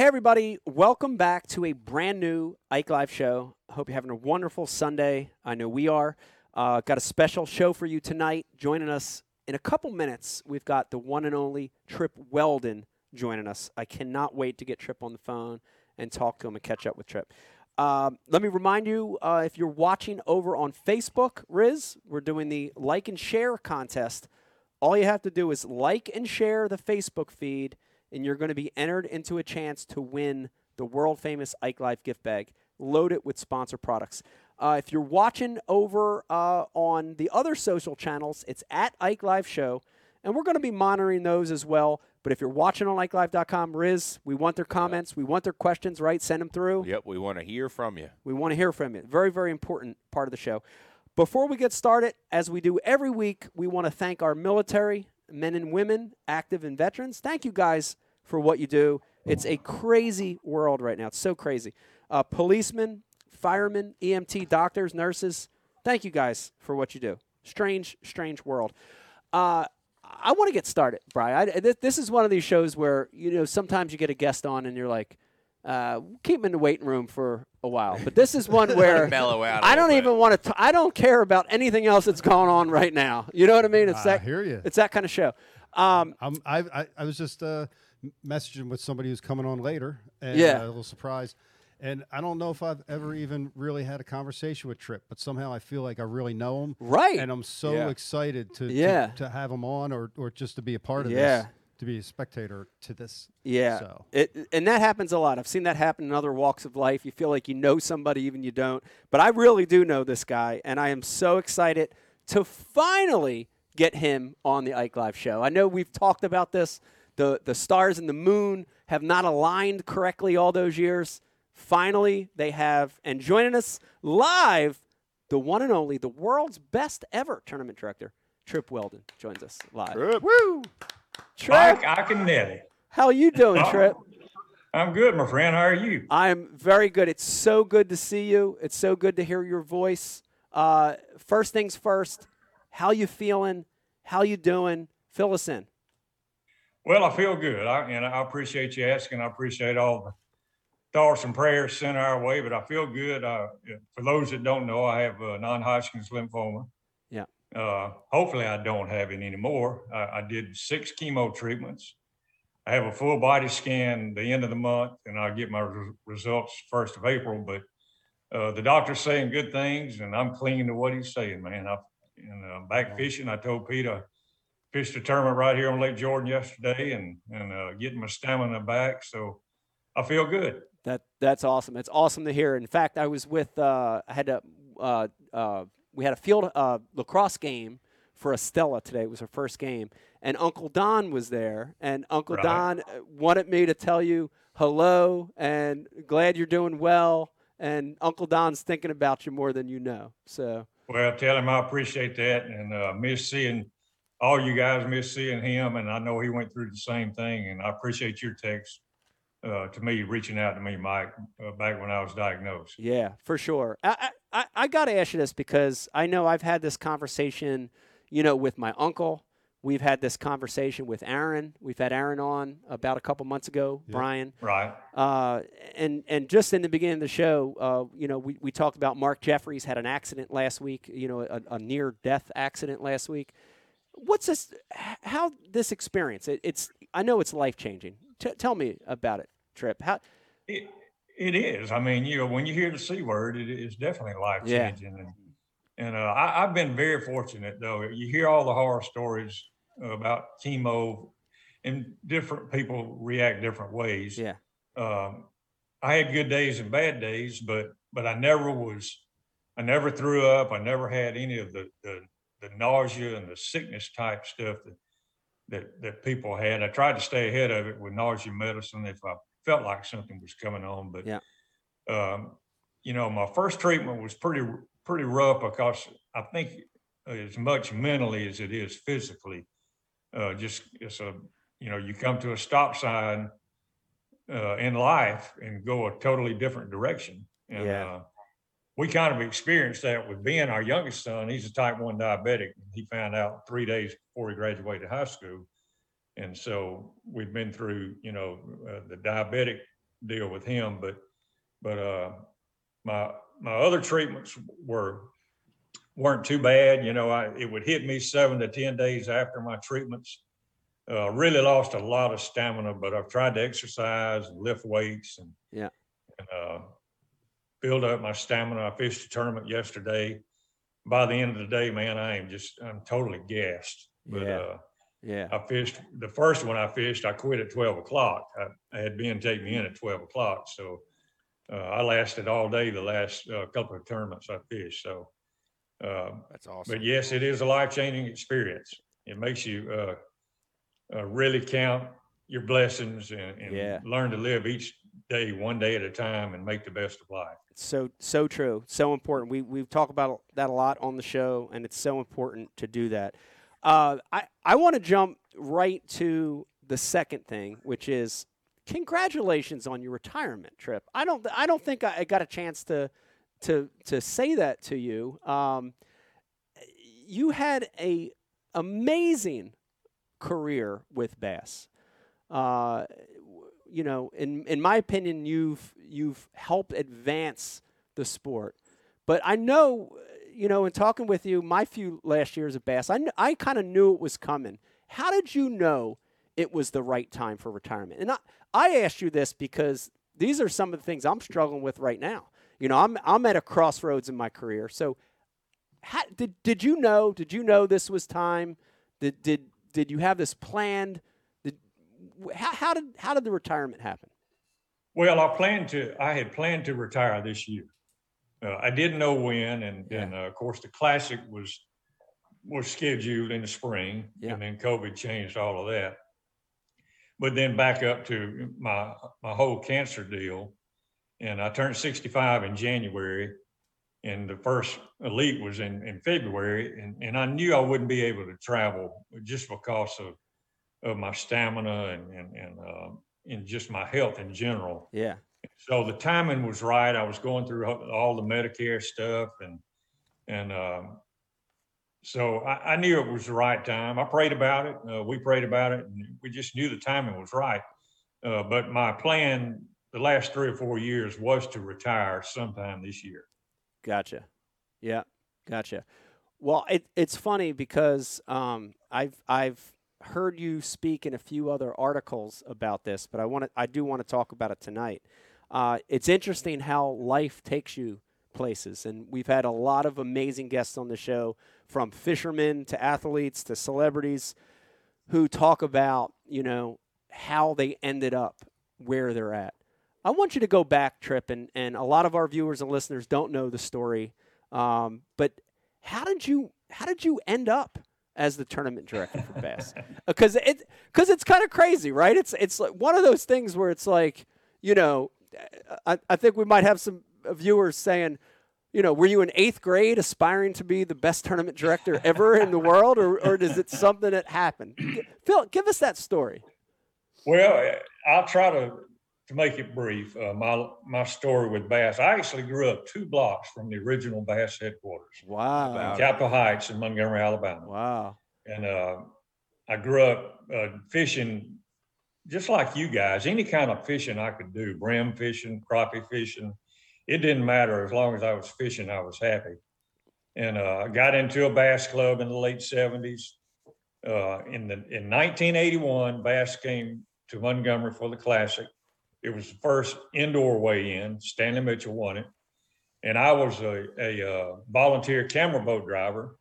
Hey, everybody, welcome back to a brand new Ike Live show. Hope you're having a wonderful Sunday. I know we are. Uh, got a special show for you tonight. Joining us in a couple minutes, we've got the one and only Trip Weldon joining us. I cannot wait to get Trip on the phone and talk to him and catch up with Trip. Um, let me remind you uh, if you're watching over on Facebook, Riz, we're doing the like and share contest. All you have to do is like and share the Facebook feed, and you're going to be entered into a chance to win the world famous Ike Live gift bag loaded with sponsor products. Uh, if you're watching over uh, on the other social channels, it's at Ike Live Show, and we're going to be monitoring those as well. But if you're watching on IkeLive.com, Riz, we want their comments, we want their questions, right? Send them through. Yep, we want to hear from you. We want to hear from you. Very, very important part of the show. Before we get started, as we do every week, we want to thank our military, men and women, active and veterans. Thank you guys for what you do. It's a crazy world right now. It's so crazy. Uh, policemen, firemen, EMT, doctors, nurses. Thank you guys for what you do. Strange, strange world. Uh, I want to get started, Brian. I, th- this is one of these shows where you know sometimes you get a guest on and you're like, uh, keep him in the waiting room for a while. But this is one where Mellow out. a I don't even want to. I don't care about anything else that's going on right now. You know what I mean? It's I that. hear you. It's that kind of show. Um, I'm, I, I, I was just uh, m- messaging with somebody who's coming on later, and Yeah. uh, a little surprise. And I don't know if I've ever even really had a conversation with Trip, but somehow I feel like I really know him. Right. And I'm so Yeah. excited to, to- Yeah. to, have him on or, or just to be a part of Yeah. this, to be a spectator to this. Yeah, So. it, and that happens a lot. I've seen that happen in other walks of life. You feel like you know somebody, even you don't. But I really do know this guy, and I am so excited to finally get him on the Ike Live show. I know we've talked about this. The the stars and the moon have not aligned correctly all those years. Finally, they have. And joining us live, the one and only, the world's best ever tournament director, Trip Weldon, joins us live. Trip. Woo! Trip, Mike Iaconelli. how you doing, Trip? I'm good, my friend. How are you? I'm very good. It's so good to see you. It's so good to hear your voice. Uh, first things first, how you feeling? How you doing? Fill us in. Well, I feel good. I, and I appreciate you asking. I appreciate all the thoughts and prayers sent our way, but I feel good. Uh, for those that don't know, I have uh, non-Hodgkin's lymphoma. Yeah. Uh, hopefully I don't have it anymore. I, I did six chemo treatments. I have a full body scan the end of the month and I'll get my re- results first of April, but uh, the doctor's saying good things and I'm clinging to what he's saying, man. I, and uh, back fishing, I told Pete I fished a tournament right here on Lake Jordan yesterday and, and uh, getting my stamina back. So I feel good. That that's awesome. It's awesome to hear. In fact, I was with uh, I had a uh, uh, we had a field uh, lacrosse game for Estella today. It was her first game, and Uncle Don was there, and Uncle Right. Don wanted me to tell you hello and glad you're doing well. And Uncle Don's thinking about you more than you know. So Well, tell him I appreciate that and uh, miss seeing all you guys, miss seeing him. And I know he went through the same thing. And I appreciate your text uh, to me, reaching out to me, Mike, uh, back when I was diagnosed. Yeah, for sure. I I, I got to ask you this because I know I've had this conversation, you know, with my uncle. We've had this conversation with Aaron. We've had Aaron on about a couple months ago, Yep. Brian. Right. Uh, and and just in the beginning of the show, uh, you know, we, we talked about Mark Jeffries had an accident last week. You know, a, a near death accident last week. What's this? How this experience? It, it's I know it's life changing. T- tell me about it, Trip. How? It, it is. I mean, you know, when you hear the C word, it is definitely life Yeah. changing. And, and uh, I, I've been very fortunate, though. You hear all the horror stories about chemo, and different people react different ways. Yeah. um, I had good days and bad days, but but I never was, I never threw up. I never had any of the the, the nausea and the sickness type stuff that that that people had. I tried to stay ahead of it with nausea medicine if I felt like something was coming on. But Yeah. um, you know, my first treatment was pretty pretty rough because I think as much mentally as it is physically. Uh, just it's a you know you come to a stop sign uh, in life and go a totally different direction. And Yeah. uh, we kind of experienced that with Ben, our youngest son. He's a type one diabetic. He found out three days before he graduated high school. And so we've been through, you know, uh, the diabetic deal with him. But but uh, my my other treatments were weren't too bad. You know, I it would hit me seven to ten days after my treatments. Uh, really lost a lot of stamina, but I've tried to exercise and lift weights and Yeah. and uh, build up my stamina. I fished a tournament yesterday. By the end of the day, man, I am just I'm totally gassed. But Yeah. uh, Yeah. I fished the first one I fished. I quit at twelve o'clock. I, I had Ben take me in at twelve o'clock, so uh, I lasted all day the last uh, couple of tournaments I fished. So, uh, That's awesome. but yes, it is a life changing experience. It makes you uh, uh, really count your blessings and, and Yeah. learn to live each day one day at a time and make the best of life. So so true, so important. We we've talked about that a lot on the show, and it's so important to do that. Uh, I I want to jump right to the second thing, which is congratulations on your retirement trip. I don't I don't think I got a chance to to to say that to you. Um, you had a amazing career with Bass. Uh, you know, in in my opinion, you've you've helped advance the sport. But I know, you know, in talking with you, my few last years of bass, I kn- I kind of knew it was coming. How did you know it was the right time for retirement? And I I asked you this because these are some of the things I'm struggling with right now. You know, I'm I'm at a crossroads in my career. So, how, did did you know? Did you know this was time? Did did did you have this planned? How, how did how did the retirement happen? Well, I planned to, I had planned to retire this year. Uh, I didn't know when, and, Yeah. and uh, of course, the classic was, was scheduled in the spring, Yeah. and then COVID changed all of that. But then back up to my, my whole cancer deal, and I turned sixty-five in January, and the first elite was in, in February, and, and I knew I wouldn't be able to travel just because of, of my stamina and, and, and, um, and just my health in general. Yeah. So the timing was right. I was going through all all the Medicare stuff and, and, um, so I, I knew it was the right time. I prayed about it. Uh, we prayed about it and we just knew the timing was right. Uh, but my plan the last three or four years was to retire sometime this year. Gotcha. Yeah, gotcha. Well, it, it's funny because um, I've I've heard you speak in a few other articles about this, but I want to I do want to talk about it tonight. Uh, it's interesting how life takes you places, and we've had a lot of amazing guests on the show, from fishermen to athletes to celebrities, who talk about you know how they ended up where they're at. I want you to go back, Trip, and, and a lot of our viewers and listeners don't know the story. Um, but how did you how did you end up as the tournament director for Bass? Uh, because it because it's kind of crazy, right? It's it's like one of those things where it's like you know, I, I think we might have some viewers saying, you know, were you in eighth grade aspiring to be the best tournament director ever in the world, or or is it something that happened? Phil, give us that story. Well, I'll try to, to make it brief. Uh, my, my story with Bass, I actually grew up two blocks from the original Bass headquarters, Wow. in Capitol Heights in Montgomery, Alabama. Wow. And uh, I grew up uh, fishing just like you guys, any kind of fishing I could do, brim fishing, crappie fishing. It didn't matter as long as I was fishing, I was happy. And uh, I got into a bass club in the late 70s. Uh, in the in 1981, Bass came to Montgomery for the Classic. It was the first indoor weigh-in. Stanley Mitchell won it, and I was a, a uh, volunteer camera boat driver,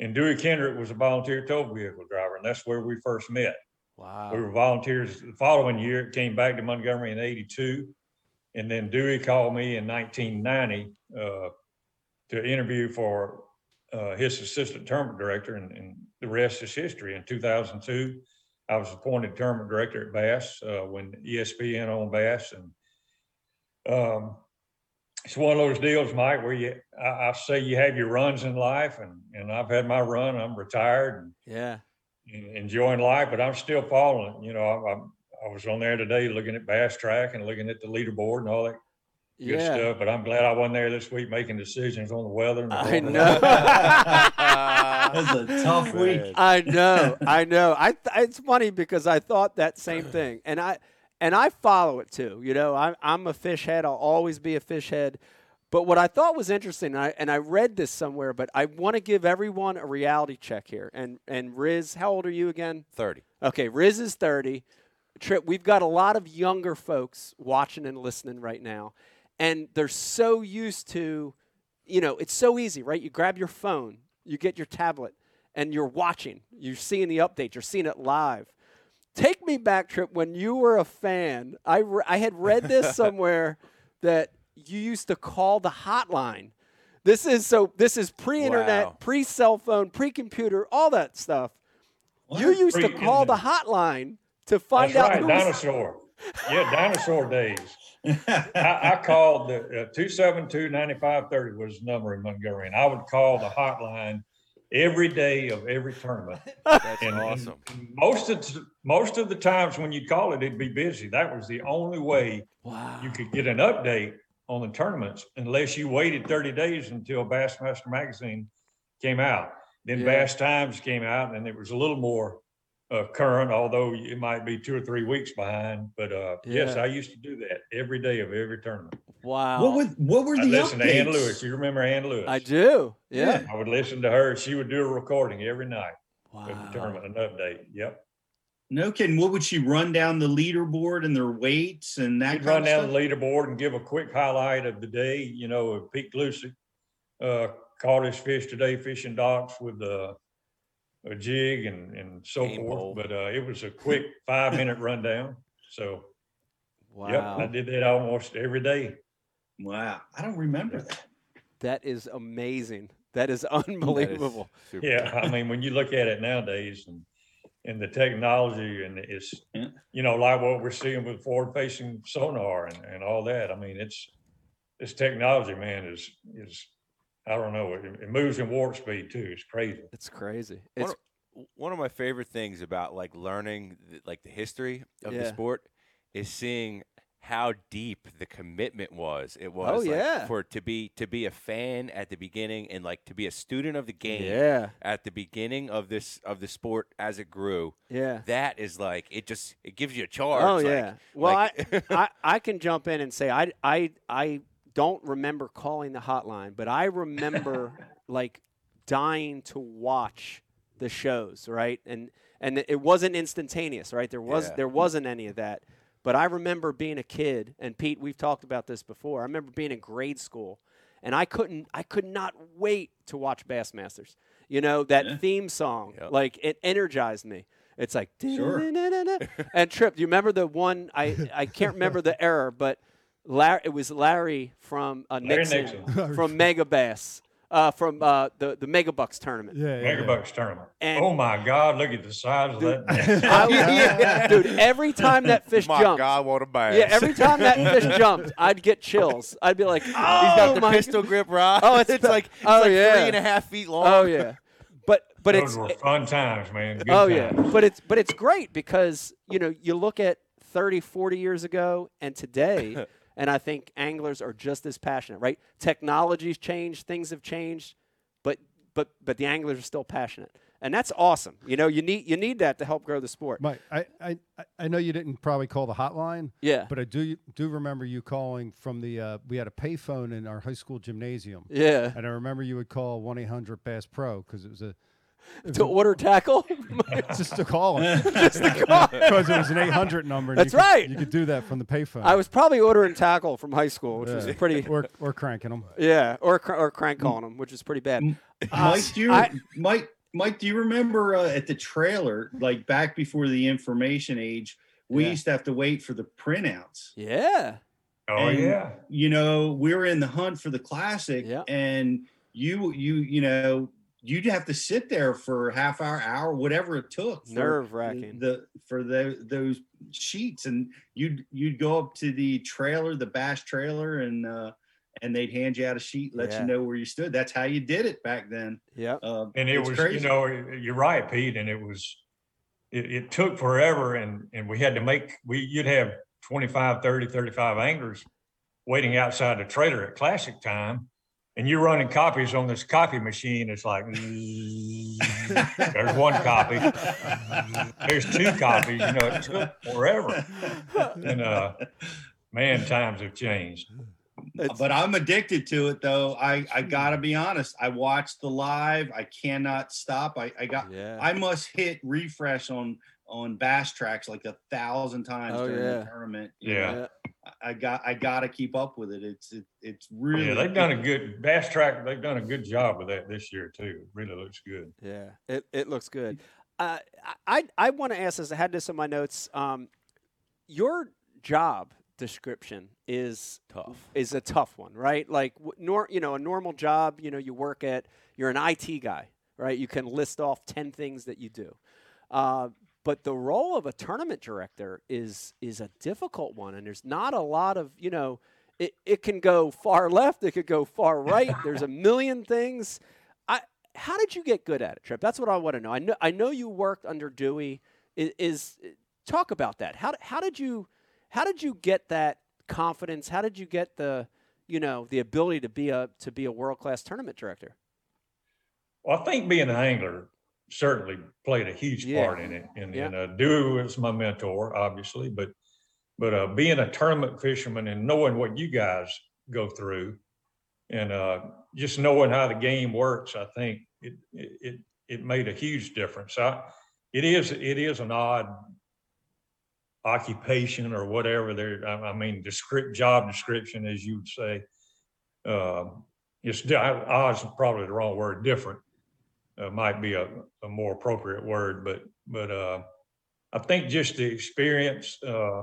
and Dewey Kendrick was a volunteer tow vehicle driver, and that's where we first met. Wow. We were volunteers the following year, it came back to Montgomery in eighty-two. And then Dewey called me in nineteen ninety, uh, to interview for, uh, his assistant tournament director and, and the rest is history. In two thousand two, I was appointed tournament director at Bass, uh, when ESPN owned Bass and, um, it's one of those deals, Mike, where you, I, I say you have your runs in life and, and I've had my run, I'm retired and Yeah. en- enjoying life, but I'm still following. You know, I, I, I was on there today looking at Bass Track and looking at the leaderboard and all that good Yeah. stuff. But I'm glad I wasn't there this week making decisions on the weather. And the I weather. know. That's a tough week. I know. I know. I th- it's funny because I thought that same thing, and I and I follow it too. You know, I, I'm a fish head. I'll always be a fish head. But what I thought was interesting, and I, and I read this somewhere, but I want to give everyone a reality check here. And and Riz, how old are you again? 30. Okay, Riz is 30. Trip, we've got a lot of younger folks watching and listening right now, and they're so used to, you know, it's so easy, right? You grab your phone, you get your tablet, and you're watching. You're seeing the update. You're seeing it live. Take me back, Trip, when you were a fan. I, re- I had read this somewhere that you used to call the hotline. This is so. This is pre-internet, Wow. pre-cell phone, pre-computer, all that stuff. You used to call the hotline to find That's out right, who was- dinosaur. Yeah, dinosaur days. I, I called the uh, two seven two ninety five thirty was the number in Montgomery, and I would call the hotline every day of every tournament. That's And, and awesome. most of most of the times when you call it, it'd be busy. That was the only way Wow. you could get an update on the tournaments, unless you waited thirty days until Bassmaster Magazine came out. Then Yeah. Bass Times came out, and it was a little more uh, current, although it might be two or three weeks behind. But uh, yes, I used to do that every day of every tournament. Wow. What would what were I the listened to Ann? Lewis. You remember Ann Lewis? I do. Yeah. Yeah. I would listen to her. She would do a recording every night of the Wow. tournament, an update. Yep. No kidding. What would she run down the leaderboard and their weights and that He'd kind run of down stuff? the leaderboard and give a quick highlight of the day. You know, Pete Lucy uh, caught his fish today, fishing docks with uh, a jig and, and so Game forth. pole. But uh, it was a quick five minute rundown. So, yep, I did that almost every day. Wow, I don't remember that. That is amazing. That is That is unbelievable. Yeah. I mean, when you look at it nowadays and and the technology and it's Yeah. you know like what we're seeing with forward facing sonar and, and all that. I mean, it's this technology, man, is is I don't know. It, it moves in warp speed too. It's crazy. It's crazy. One It's of- one of my favorite things about like learning th- like the history of the sport is seeing how deep the commitment was. It oh, was Oh, like, yeah. for to be to be a fan at the beginning and like to be a student of the game yeah. at the beginning of this of the sport as it grew. Yeah. That is like it just it gives you a charge. Oh like- yeah. Well, like- I, I I can jump in and say I I I don't remember calling the hotline, but I remember like dying to watch the shows, right? And and it wasn't instantaneous, right? There was Yeah. there wasn't any of that. But I remember being a kid, and Pete, we've talked about this before. I remember being in grade school, and I couldn't, I could not wait to watch Bassmasters. You know that Yeah. theme song, Yep. like it energized me. It's like Sure. and Trip, do you remember the one? I I can't remember the error, but Larry, it was Larry from uh, Larry Nixon, Nixon. from Mega Bass, uh, from uh, the the Mega Bucks tournament. Yeah, yeah, yeah. Megabucks tournament. And- oh my God! Look at the size of that. I- yeah, dude, every time that fish My jumped, God, what a bass! yeah, every time that fish jumped, I'd get chills. I'd be like, oh He's got the my pistol grip rod. Oh, it's it's the- like it's oh, like yeah. three and a half feet long. Oh yeah, but but Those it's were fun times, man. Good oh yeah but it's but it's great because you know you look at 30 40 years ago and today and i think anglers are just as passionate right? Technology's changed things have changed but but but the anglers are still passionate. And that's awesome. You know you need you need that to help grow the sport. Mike, I, I, I- know you didn't probably call the hotline, yeah. but I do do remember you calling from the. Uh, we had a payphone in our high school gymnasium, yeah. And I remember you would call one eight hundred Bass Pro because it was a to order tackle just to call it, just to call because it was an eight hundred number. and That's you could- right. You could do that from the payphone. i was probably ordering tackle from high school which was Yeah. pretty or or cranking them. yeah or cr- or crank calling them which is pretty bad Mike, do you, I- Mike, Mike, do you remember uh, at the trailer, like back before the information age, we Yeah. used to have to wait for the printouts. yeah Oh And- yeah. You know, we were in the hunt for the classic, Yeah. and you, you, you know, you'd have to sit there for a half hour, hour, whatever it took. Nerve-wracking. The for the those sheets, and you'd you'd go up to the trailer, the bash trailer, and uh, and they'd hand you out a sheet, let Yeah. you know where you stood. That's how you did it back then. yeah Uh, And it was, crazy. you know, you're right, Pete, and it was, it, it took forever and, and we had to make, we, you'd have 25, 30, 35 anglers waiting outside the trailer at classic time and you're running copies on this copy machine. It's like there's one copy, there's two copies. You know, it took forever. And uh, man, times have changed. It's- but I'm addicted to it though. I I gotta be honest. I watched the live. I cannot stop. I I got. yeah. I must hit refresh on on bass tracks like a thousand times Oh, during yeah. the tournament. you Yeah. know. Yeah. I got I gotta keep up with it. It's it, it's really Yeah, they've done a good bass track. They've done a good job with that this year too. It really looks good. Yeah, it, it looks good. Uh, I I want to ask this. I had this in my notes. Um, your job description is Tough. is a tough one, right? Like nor you know a normal job. You know, you work at you're an IT guy, right? You can list off ten things that you do. Uh, but the role of a tournament director is is a difficult one, and there's not a lot of you know. It, it can go far left. It could go far right. There's a million things. I how did you get good at it, Trip? That's what I want to know. I know I know you worked under Dewey. Is, is talk about that. How how did you how did you get that confidence? How did you get the you know the ability to be a to be a world class tournament director? Well, I think being an angler certainly played a huge Yeah. part in it. And, Yeah. and uh, Dewey was my mentor, obviously, but but uh, being a tournament fisherman and knowing what you guys go through, and uh, just knowing how the game works, I think it it it, made a huge difference. I, it is it is an odd occupation or whatever there. I, I mean, descript job description, as you would say. Um, it's odd is probably the wrong word. Different uh, might be a, a more appropriate word, but but uh, I think just the experience. Uh,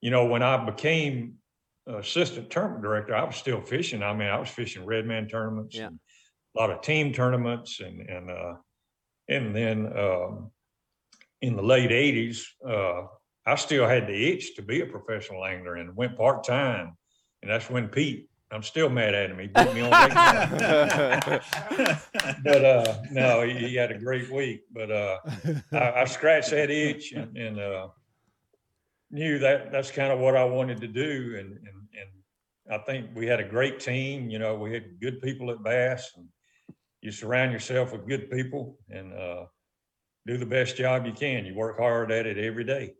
you know, when I became assistant tournament director, I was still fishing. I mean, I was fishing red man tournaments, Yeah. and a lot of team tournaments, and and uh, and then um, in the late '80s, uh, I still had the itch to be a professional angler, and went part time, and that's when Pete. I'm still mad at him. He beat me on that but uh no he, he had a great week. But uh I, I scratched that itch and, and uh knew that that's kind of what i wanted to do. And and and i think we had a great team. You know we had good people at bass and you surround yourself with good people and uh do the best job you can. You work hard at it every day.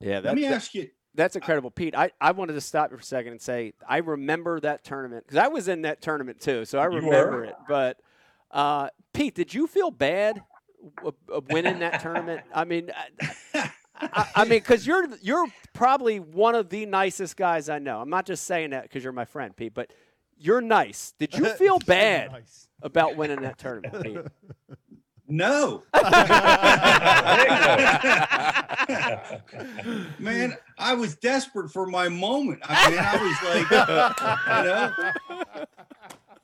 Yeah, Let me ask you. That's incredible, Pete. I, I wanted to stop you for a second and say I remember that tournament because I was in that tournament too, so I remember it. But uh, Pete, did you feel bad w- w- winning that tournament? I mean, I, I, I mean, because you're you're probably one of the nicest guys I know. I'm not just saying that because you're my friend, Pete, but you're nice. Did you feel bad Nice. about winning that tournament, Pete? No, man, I was desperate for my moment. I mean, I was like, you know,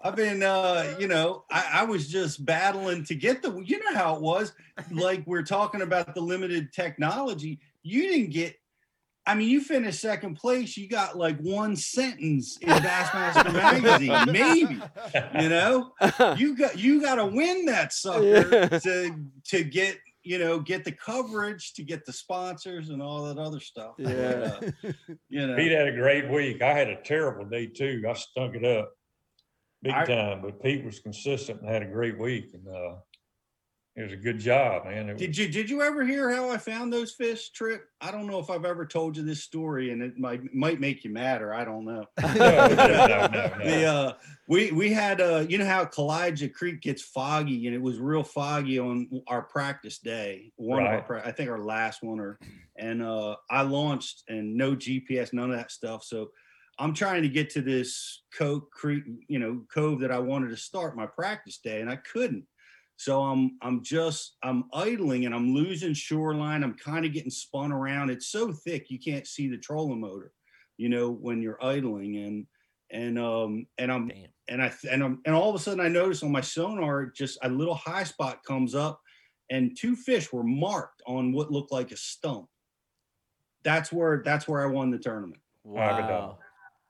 I've been, uh, you know, I, I was just battling to get the, you know how it was. Like we're talking about the limited technology. You didn't get. I mean, you finished second place. You got like one sentence in Bassmaster magazine, maybe. You know, you got you got to win that sucker Yeah. to to get you know get the coverage to get the sponsors and all that other stuff But, Yeah. uh, you know Pete had a great week. I had a terrible day too. I stunk it up big I- time, but Pete was consistent and had a great week. And uh, it was a good job, man. It did was- you did you ever hear how i found those fish trip? I don't know if i've ever told you this story and it might might make you mad or i don't know. No, no, no, no, the uh we we had uh you know how Kowaliga Creek gets foggy and it was real foggy on our practice day one of our I think our last one or and uh I launched and no GPS none of that stuff. So I'm trying to get to this cove creek you know cove that I wanted to start my practice day and I couldn't so I'm I'm just I'm idling and I'm losing shoreline I'm kind of getting spun around it's so thick you can't see the trolling motor you know when you're idling and and um and I'm Damn. and I and I'm, and all of a sudden I notice on my sonar just a little high spot comes up, and two fish were marked on what looked like a stump. That's where that's where I won the tournament, Wow.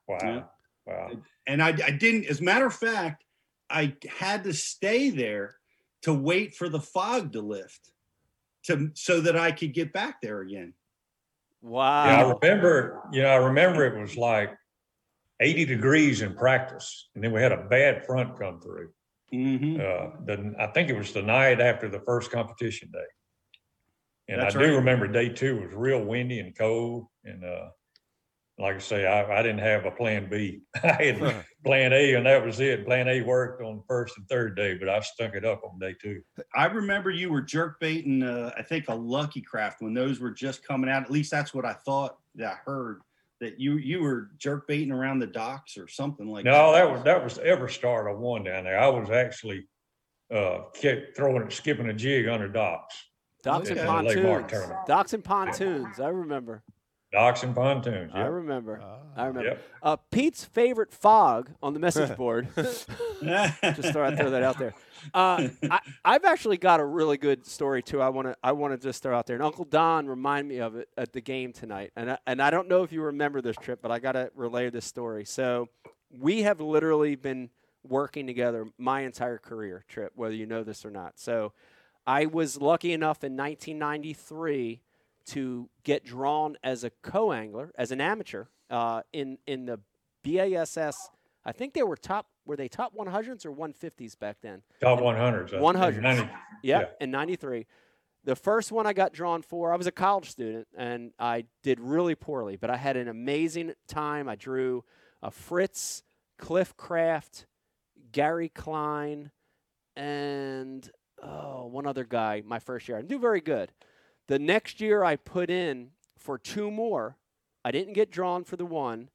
Wow. yeah. Wow. and I I didn't. As a matter of fact, I had to stay there to wait for the fog to lift, to so that I could get back there again. Wow. Yeah, I remember, you know, I remember it was like 80 degrees in practice, and then we had a bad front come through. Mhm. Uh, the, I think it was the night after the first competition day. And I That's do right. remember day two was real windy and cold. And uh, like I say, I, I didn't have a plan B. I had plan A, and that was it. Plan A worked on first and third day, but I stuck it up on day two. I remember you were jerk baiting, uh, I think a Lucky Craft when those were just coming out. At least that's what I thought that I heard that you you were jerk baiting around the docks or something like No, that was that was ever start I won down there. I was actually uh, kept throwing it, skipping a jig under docks, Docks and Okay. In the Lake Mark pontoons. Docks and pontoons. I remember. Docks and pontoons. I remember. Ah. I remember. Yep. Uh, Pete's favorite fog on the message board. Just throw, throw that out there. Uh, I, I've actually got a really good story too. I want to I want to just throw out there. And Uncle Don reminded me of it at the game tonight. And I, and I don't know if you remember this trip, but I got to relay this story. So we have literally been working together my entire career, Trip, whether you know this or not. So I was lucky enough in 1993 to get drawn as a co-angler, as an amateur, uh, in in the BASS. I think they were top. Were they top 100s or 150s back then? Top 100s. I 100s. 90 Yeah, Yeah. in '93. The first one I got drawn for, I was a college student and I did really poorly, but I had an amazing time. I drew a Fritz, Cliff Craft, Gary Klein, and oh, one other guy my first year. I didn't do very good. The next year I put in for two more. I didn't get drawn for the one,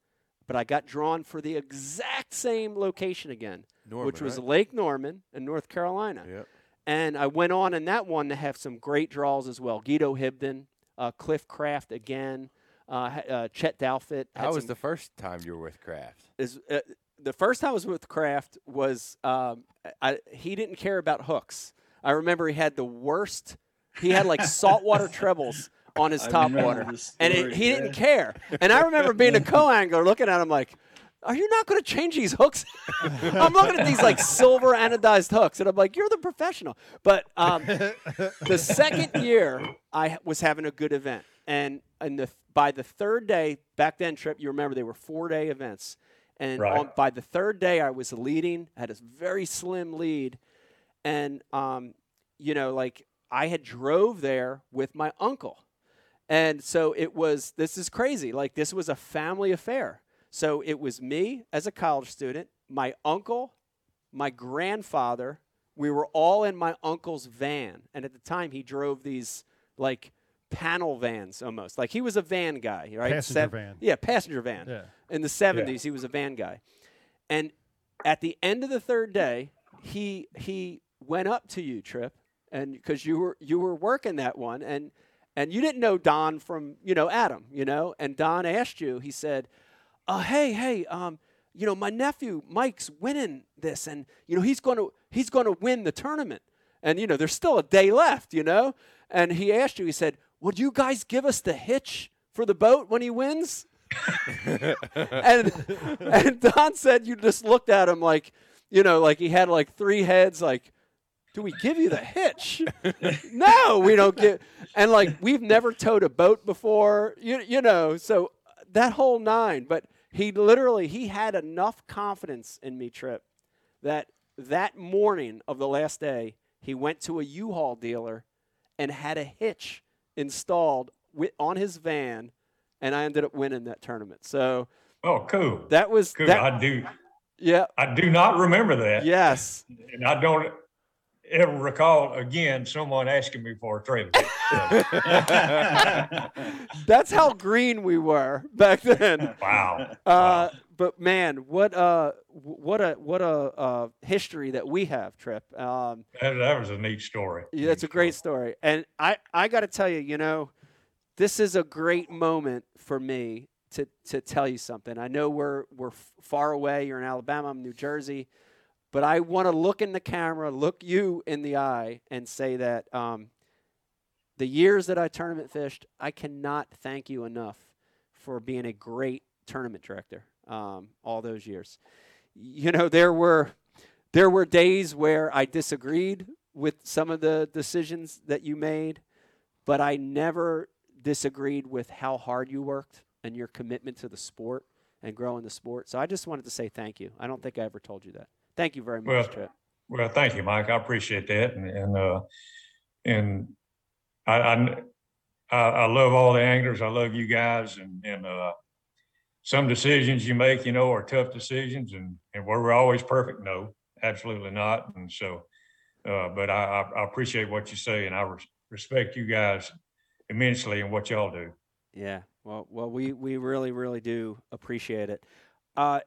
but I got drawn for the exact same location again, Norman, which was right? Lake Norman in North Carolina. Yep. And I went on in that one to have some great draws as well. Guido Hibdon, uh, Cliff Craft again, uh, uh, Chet Dalfit. How was the first time you were with Craft? is uh, the first time I was with Craft was um, I, he didn't care about hooks. I remember he had the worst. He had like saltwater trebles on his top water, and it, he yeah. didn't care. And I remember being a co-angler, looking at him like. Are you not going to change these hooks? I'm looking at these like silver anodized hooks, and I'm like, "You're the professional." But um, the second year, I was having a good event, and and the by the third day, back then, trip, you remember they were four day events, and Right. on, by the third day, I was leading, had a very slim lead, and um, you know, like I had drove there with my uncle, and so it was. This is crazy. Like this was a family affair. So it was me as a college student, my uncle, my grandfather. We were all in my uncle's van, and at the time he drove these like panel vans almost. Like he was a van guy, right? Passenger van. Yeah, passenger van. Yeah. In the 70s, he was a van guy. And at the end of the third day, he he went up to you, Trip, and because you were you were working that one, and and you didn't know Don from you know Adam, you know, and Don asked you. He said, uh, "Hey, hey, um, you know, my nephew Mike's winning this, and you know he's going to he's to win the tournament, and you know there's still a day left, you know." And he asked you. He said, "Would you guys give us the hitch for the boat when he wins?" and and Don said you just looked at him like, you know, like he had like three heads. Like, do we give you the hitch? no, we don't get. And like we've never towed a boat before, you you know. So uh, that whole nine. But he literally he had enough confidence in me, Trip, that that morning of the last day he went to a U-Haul dealer and had a hitch installed on his van, and I ended up winning that tournament. So Oh, cool. that was Cool. that. I do. Yeah. I do not remember that, Yes. and I don't ever recall again someone asking me for a trailer. So, That's how green we were back then. wow. Uh, but man, what a what a what a uh, history that we have, Trip. Um, That, that was a neat story. yeah, that's a great story, and I I got to tell you, you know, this is a great moment for me to to tell you something. I know we're we're far away. You're in Alabama, I'm in New Jersey, but I want to look in the camera, look you in the eye, and say that um, the years that I tournament fished, I cannot thank you enough for being a great tournament director. Um, all those years, you know, there were there were days where I disagreed with some of the decisions that you made, but I never disagreed with how hard you worked and your commitment to the sport and growing the sport. So I just wanted to say thank you. I don't think I ever told you that. Thank you very much, Well, Trip. Well, thank you, Mike. I appreciate that. And, and, uh, and I, I, I love all the anglers. I love you guys and, and, uh, some decisions you make, you know, are tough decisions and, and were we always perfect? No, absolutely not. And so, uh, but I, I, appreciate what you say and I res- respect you guys immensely and what y'all do. Yeah. Well, well, we we really really do appreciate it. Uh,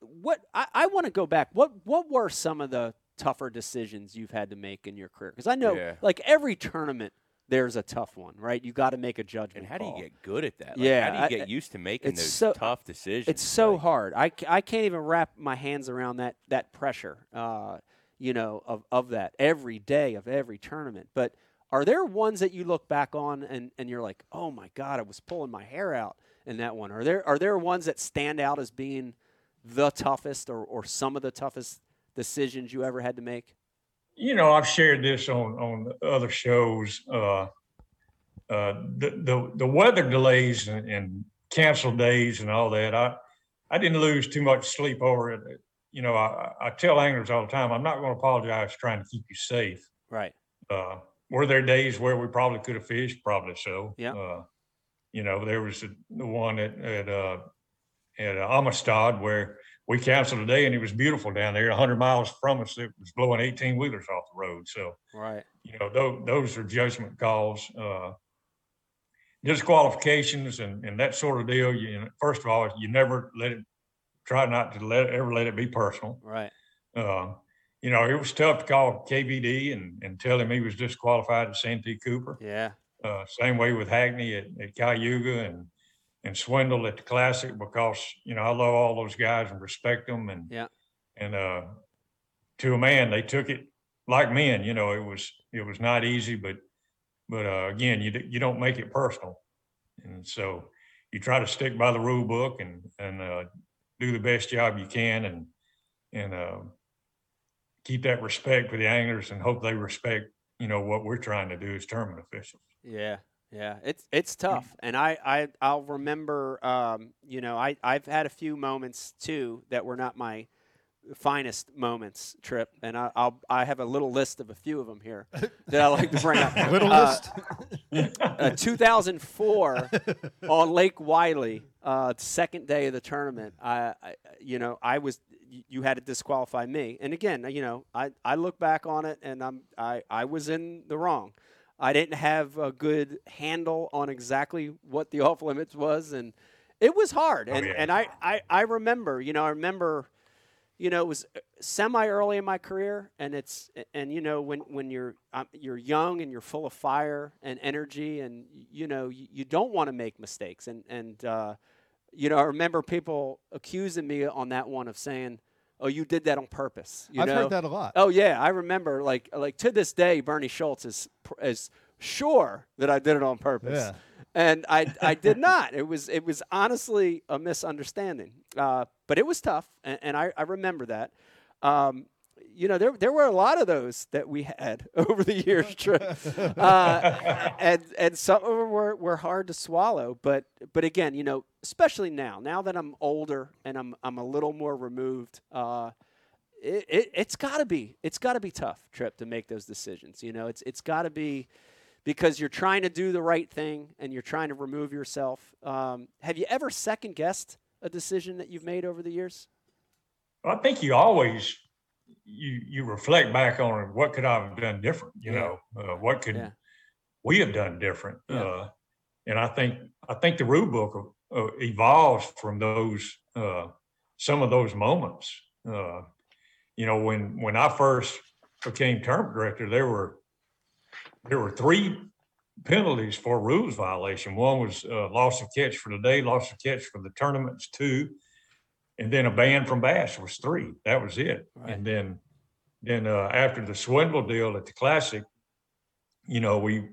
what I, I want to go back. What what were some of the tougher decisions you've had to make in your career? Because I know, Yeah. like every tournament, there's a tough one, right? You got to make a judgment. And how do you get good at that? Like, Yeah, How do you I- get used to making it's those so- tough decisions? It's so Like, hard. I can't even wrap my hands around that that pressure. Uh, you know, of of that every day of every tournament. But are there ones that you look back on and, and you're like, oh my god, I was pulling my hair out in that one? Are there are there ones that stand out as being the toughest or, or some of the toughest decisions you ever had to make? you know, I've shared this on on other shows. Uh, uh, the the the weather delays and, and canceled days and all that. I I didn't lose too much sleep over it. You know, I, I tell anglers all the time, I'm not going to apologize trying to keep you safe. Right. Uh, were there days where we probably could have fished? Probably so. Yeah. Uh, you know, there was the, the one at at uh, at Amistad where we canceled a day and it was beautiful down there, 100 miles from us. It was blowing 18 wheelers off the road. So Right. you know, those, those are judgment calls. Uh, disqualifications and, and that sort of deal. You first of all, you never let it, try not to let ever let it be personal. Right. Uh, you know, it was tough to call KVD and, and tell him he was disqualified at Santee Cooper. Yeah. Uh, same way with Hackney at, at Cayuga and, and Swindle at the Classic because, you know, I love all those guys and respect them and, Yeah. and, uh, to a man, they took it like men, you know, it was, it was not easy, but, but, uh, again, you, you don't make it personal. And so you try to stick by the rule book and, and, uh, do the best job you can and, and, uh, keep that respect for the anglers and hope they respect, you know, what we're trying to do as tournament officials. Yeah, yeah, it's it's tough, and I I I'll remember. Um, you know, I I've had a few moments too that were not my finest moments trip, and I, I'll I have a little list of a few of them here that I like to bring up. Little Uh, list. uh, 2004 on Lake Wylie, uh, second day of the tournament. I, I, you know, I was you had to disqualify me, and again, you know, I, I look back on it and I'm I, I was in the wrong. I didn't have a good handle on exactly what the off limits was, and it was hard. Oh, And yeah. and I, I I remember, you know, I remember you know, it was semi early in my career, and it's and you know when when you're um, you're young and you're full of fire and energy, and you know you, you don't want to make mistakes, and and uh, you know I remember people accusing me on that one of saying, "Oh, you did that on purpose." You I've know? heard that a lot. Oh yeah, I remember. Like like to this day, Bernie Schultz is is sure that I did it on purpose, Yeah. and I I did not. It was it was honestly a misunderstanding. Uh, but it was tough, and, and I I remember that. Um, you know, there there were a lot of those that we had over the years, Trip. uh, and and some of them were, were hard to swallow. But but again, you know, especially now, now that I'm older and I'm I'm a little more removed. Uh, it, it it's got to be it's got to be tough trip to make those decisions you know it's it's got to be because you're trying to do the right thing and you're trying to remove yourself um, have you ever second guessed a decision that you've made over the years I think you always you you reflect back on what could I have done different. You Yeah. know, uh, what could Yeah. we have done different? Yeah. Uh, and I think I think the rule book uh, evolves from those uh, some of those moments. Uh, you know, when when I first became tournament director, there were there were three penalties for rules violation. One was uh, loss of catch for the day, loss of catch for the tournaments, two, and then a ban from bass was three. That was it. Right. And then then uh, after the swindle deal at the classic, you know, we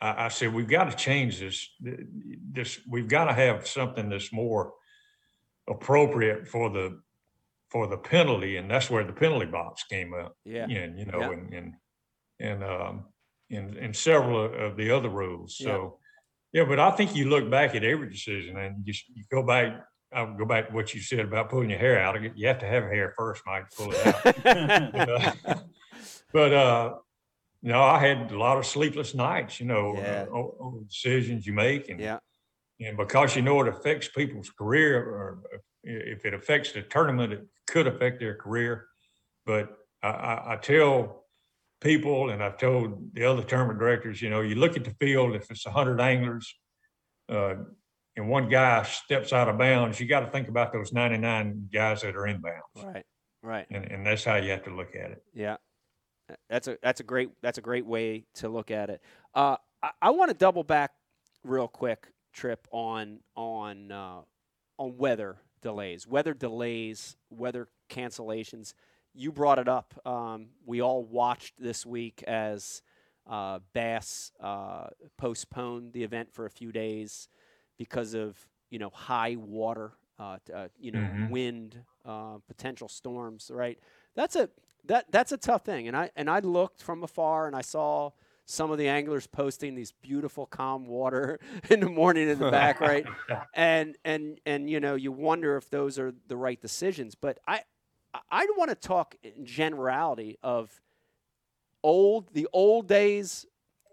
I, I said we've got to change this. This we've got to have something that's more appropriate for the for the penalty, and that's where the penalty box came up yeah and you know, Yeah. and and and um, and and several of- the other rules. So, yeah, but I think you look back at every decision and you, you go back I'll go back to what you said about pulling your hair out. You have to have hair first, Mike, to pull it out. but, uh, but uh, you know, I had a lot of sleepless nights. You know, Yeah. uh, over decisions you make, and yeah. and because you know it affects people's career, or if it affects the tournament, it could affect their career. But I, I, I tell people, and I've told the other tournament directors, you know, you look at the field. If it's hundred anglers, uh, and one guy steps out of bounds, you got to think about those ninety-nine guys that are in bounds, Right. Right. and and that's how you have to look at it. Yeah, that's a that's a great that's a great way to look at it. Uh, I, I want to double back real quick, Trip, on on uh, on weather delays, weather delays, weather cancellations. You brought it up. Um, we all watched this week as uh, Bass uh, postponed the event for a few days because of you know high water, uh, uh, you know Mhm. wind, uh, potential storms. Right. That's a that that's a tough thing. And I and I looked from afar and I saw some of the anglers posting these beautiful calm water in the morning in the back, right? And and and you know you wonder if those are the right decisions. But I I- I want to talk in generality of old the old days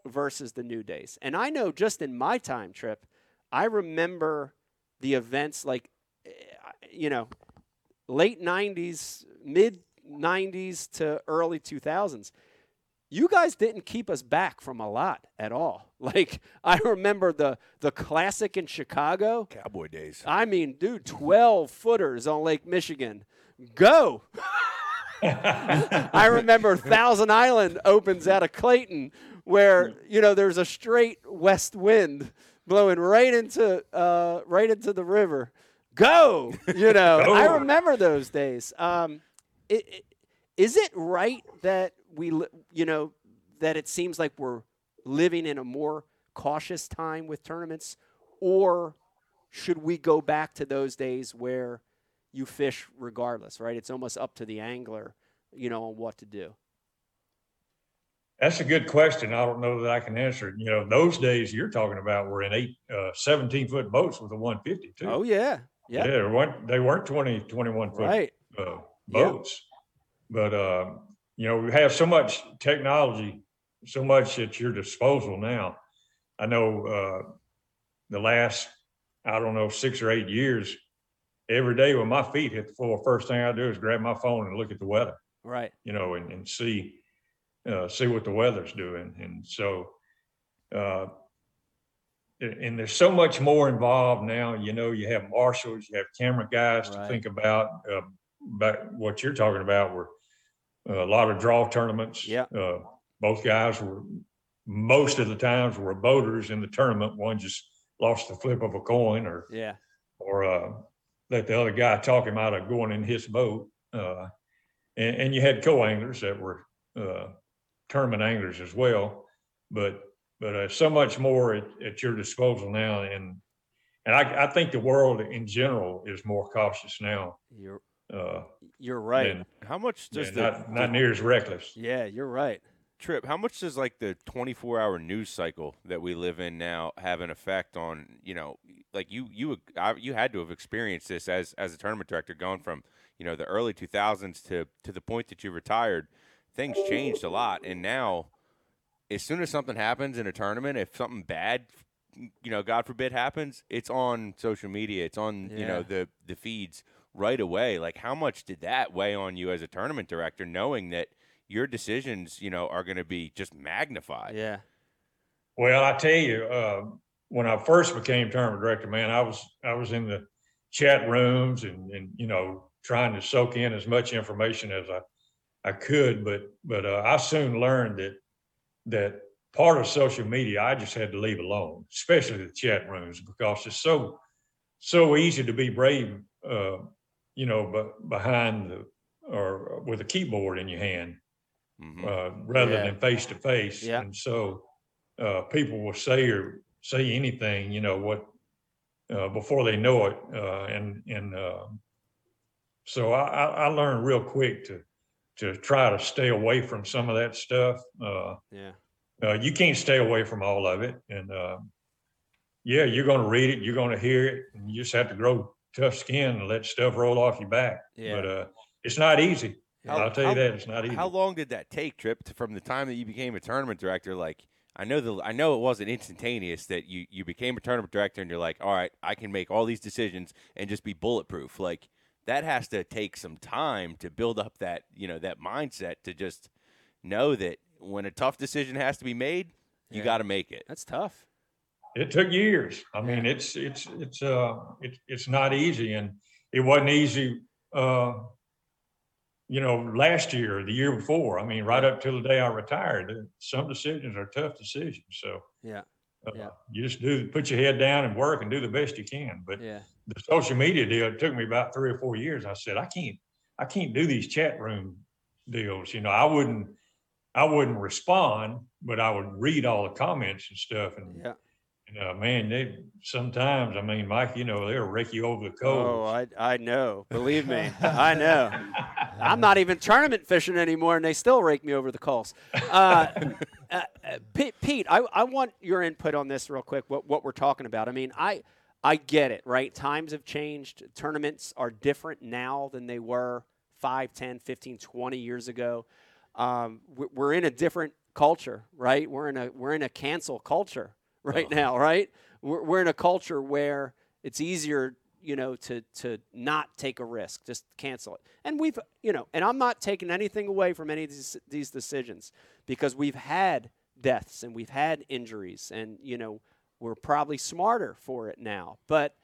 versus the new days. And I know just in my time trip, I remember the events like eh, you know late 90s, mid 90s to early 2000s. You guys didn't keep us back from a lot at all. Like I remember the the classic in Chicago. Cowboy days. I mean, dude, 12 footers on Lake Michigan. Go. I remember Thousand Island opens out of Clayton, where you know there's a straight west wind blowing right into uh, right into the river. Go, you know. I remember those days. Um, it, it, is it right that we, li- you know, that it seems like we're living in a more cautious time with tournaments, or should we go back to those days where you fish regardless, right? It's almost up to the angler, you know, on what to do. That's a good question. I don't know that I can answer it. You know, those days you're talking about were in eight, uh, 17 foot boats with a 150 too. Oh yeah, yeah, weren't, they weren't 20, 21 foot right. uh, Yeah. boats. But, uh, you know, we have so much technology, so much at your disposal now. I know uh, the last, I don't know, six or eight years, every day when my feet hit the floor, first thing I do is grab my phone and look at the weather, Right. you know, and, and see, uh, see what the weather's doing. And so, uh, and there's so much more involved now. You know, you have marshals, you have camera guys to think about. Uh, about what you're talking about were uh, a lot of draw tournaments. Yeah. Uh, both guys were most of the times were boaters in the tournament. One just lost the flip of a coin, or Yeah. or uh, let the other guy talk him out of going in his boat. Uh, and, and you had co-anglers that were uh, tournament anglers as well, but but uh, so much more at, at your disposal now, and and I, I think the world in general is more cautious now. You're Uh, you're right. than- How much does the, not not near as reckless. yeah, you're right. trip? How much does like the 24 hour news cycle that we live in now have an effect on you know like you you you had to have experienced this as as a tournament director going from you know the early 2000s to to the point that you retired things changed a lot and now as soon as something happens in a tournament if something bad you know god forbid happens it's on social media it's on you know the the feeds right away like how much did that weigh on you as a tournament director knowing that your decisions, you know, are going to be just magnified. Yeah. Well, I tell you, uh, when I first became tournament director, man, I was I was in the chat rooms and and you know trying to soak in as much information as I I could, but but uh, I soon learned that that part of social media I just had to leave alone, especially the chat rooms, because it's so so easy to be brave, uh, you know, but behind the or with a keyboard in your hand Mhm. uh, rather Yeah. than face to face. And so uh, people will say or say anything, you know, what uh, before they know it. Uh, and and uh, so I, I, I learned real quick to to try to stay away from some of that stuff. Uh, Yeah. uh, you can't stay away from all of it, and uh, yeah, you're going to read it, you're going to hear it, and you just have to grow tough skin and let stuff roll off your back. Yeah. But uh, it's not easy. How- I'll tell you how- that it's not easy. How long did that take, Trip, to, from the time that you became a tournament director? Like, I know the I know it wasn't instantaneous that you you became a tournament director and you're like, all right, I can make all these decisions and just be bulletproof. Like that has to take some time to build up that you know that mindset to just know that when a tough decision has to be made, you Yeah. got to make it. That's tough. It took years. I mean, it's it's it's uh it's it's not easy, and it wasn't easy. Uh, you know, last year, the year before. I mean, right up till the day I retired. uh, Some decisions are tough decisions. So Yeah. Yeah. you just do put your head down and work and do the best you can. But Yeah. the social media deal it took me about three or four years. I said I can't I can't do these chat room deals. You know, I wouldn't I wouldn't respond, but I would read all the comments and stuff. And Yeah. uh, man, they sometimes, I mean, Mike, you know, they'll rake you over the coals. Oh. I I know. Believe me, I know. I'm not even tournament fishing anymore, and they still rake me over the coals. Uh, uh, uh, Pete, Pete I, I want your input on this real quick. What what we're talking about? I mean, I I get it, right? Times have changed. Tournaments are different now than they were 5, 10, 15, 20 years ago. Um, we- we're in a different culture, right? We're in a we're in a cancel culture right now, right? We're, we're in a culture where it's easier, you know, to to not take a risk, just cancel it. And we've, you know, and I'm not taking anything away from any of these these decisions because we've had deaths and we've had injuries, and you know, we're probably smarter for it now. But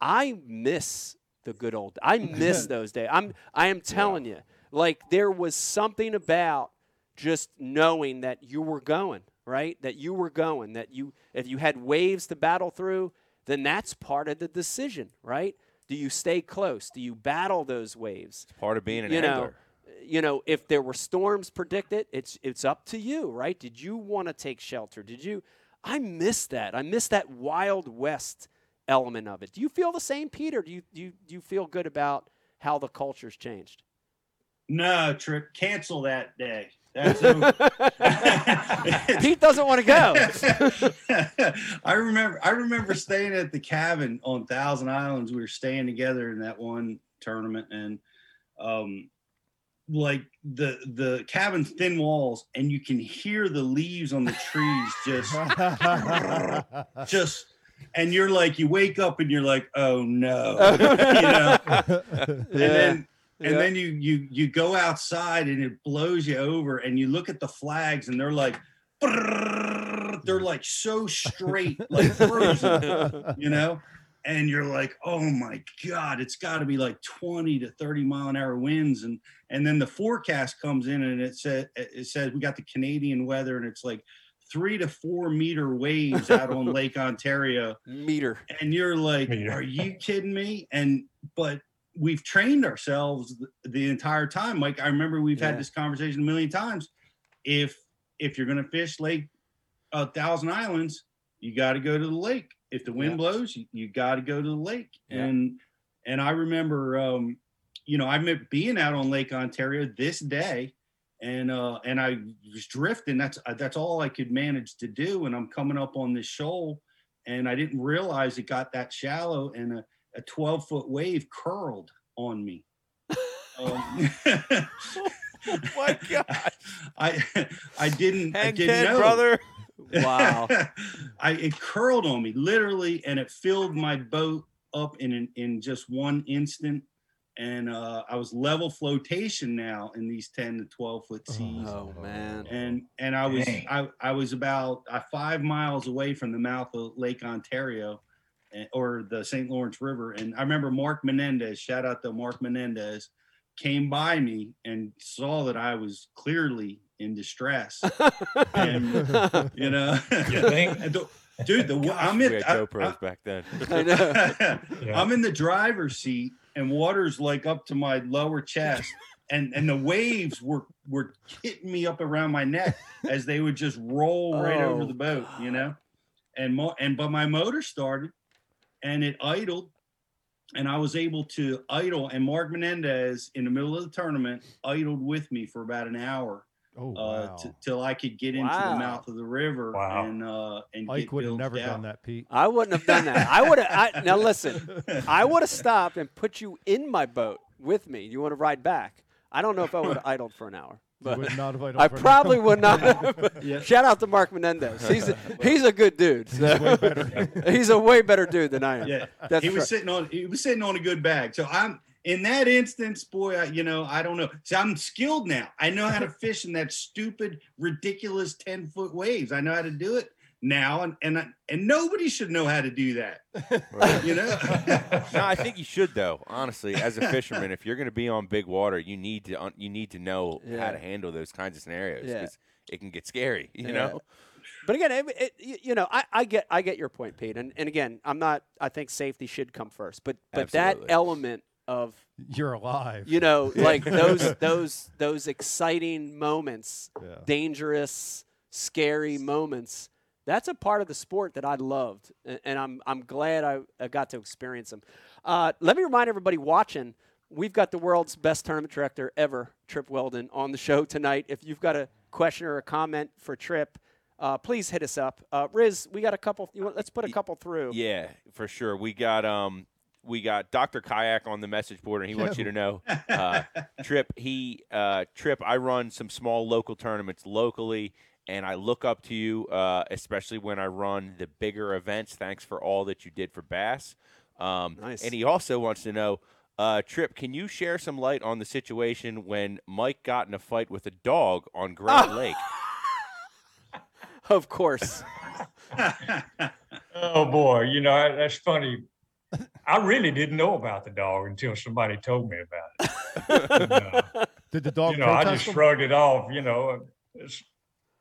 I miss the good old. I miss those days. I'm. I am telling you, like there was something about just knowing that you were going right, that you were going, that you if you had waves to battle through, then that's part of the decision, right? Do you stay close? Do you battle those waves? It's part of being an you know, angler. you know, if there were storms predicted, it's it's up to you, right? Did you want to take shelter? Did you? I miss that. I miss that wild west element of it. Do you feel the same, Peter? Do you do you, do you feel good about how the culture's changed? No, Trip, cancel that day. That's. Pete doesn't want to go. I remember I remember staying at the cabin on Thousand Islands. We were staying together in that one tournament and um like the the cabin's thin walls and you can hear the leaves on the trees just just and you're like you wake up and you're like oh no you know and then and Yeah. then you you you go outside and it blows you over and you look at the flags and they're like they're like so straight like frozen you know and you're like oh my god it's got to be like 20 to 30 mile an hour winds and and then the forecast comes in and it said it says we got the canadian weather and it's like three to four meter waves out on lake ontario Meter. and you're like Yeah. are you kidding me and but we've trained ourselves th- the entire time like i remember we've Yeah. had this conversation a million times if if you're going to fish lake a thousand islands you got to go to the lake if the wind Yeah. blows you, you got to go to the lake Yeah. and and i remember um you know i remember being out on lake ontario this day and uh and i was drifting that's uh, that's all i could manage to do and i'm coming up on this shoal and i didn't realize it got that shallow and a, a 12 foot wave curled on me um, Oh my God. i i didn't i didn't ten, know brother. Wow. I it curled on me literally, and it filled my boat up in an, in just one instant. And uh, I was level flotation now in these ten to twelve foot seas, Oh man. and and I was Dang. I, I was about uh, five miles away from the mouth of Lake Ontario, Eh, or the St. Lawrence River. And I remember Mark Menendez, shout out to Mark Menendez, came by me and saw that I was clearly in distress, and you know, You think? and the- dude, the Gosh, I'm we in, had I, GoPros back then. I know. Yeah. am in the driver's seat, and water's like up to my lower chest, and and the waves were were hitting me up around my neck as they would just roll right over Oh, the boat, you know, and mo- and but my motor started, and it idled. And I was able to idle, and Mark Menendez in the middle of the tournament idled with me for about an hour Oh uh, t- till I could get into Wow. the mouth of the river Wow. and uh, and Ike get would have never out. done that, Pete. I wouldn't have done that. I would have. Now listen, I would have stopped and put you in my boat with me. You want to ride back? I don't know if I would have idled for an hour, You but would not have I probably would not. have. Yeah. Shout out to Mark Menendez. He's a, he's a good dude. He's way he's a way better dude than I am. Yeah, That's he was right. sitting on he was sitting on a good bag. So I'm in that instance, boy. I, you know, I don't know. So I'm skilled now. I know how to fish in that stupid, ridiculous ten foot waves. I know how to do it now, and and and nobody should know how to do that. You know. No, I think you should though. Honestly, as a fisherman, if you're going to be on big water, you need to un- you need to know Yeah. how to handle those kinds of scenarios Yeah. because it can get scary. You Yeah. know. But again, it, it, you know, I, I get I get your point, Pete. And, and again, I'm not. I think safety should come first. But but that element of You're alive. you know, like those those those exciting moments, Yeah. dangerous, scary moments. That's a part of the sport that I loved, and I'm I'm glad I, I got to experience them. Uh, let me remind everybody watching, we've got the world's best tournament director ever, Trip Weldon, on the show tonight. If you've got a question or a comment for Trip, uh, please hit us up. Uh, Riz, we got a couple. You want, let's put a couple through. Yeah, for sure. We got um we got Dr. Kayak on the message board and he wants you to know uh, Trip he uh, Trip I run some small local tournaments locally and I look up to you uh, especially when I run the bigger events. Thanks for all that you did for bass. Um, Nice. And he also wants to know uh, Trip, can you share some light on the situation when Mike got in a fight with a dog on Grand Lake? Of course. Oh boy, you know that- that's funny. I really didn't know about the dog until somebody told me about it. And, uh, Did the dog you know, I protest just him? shrugged it off. You know, it's,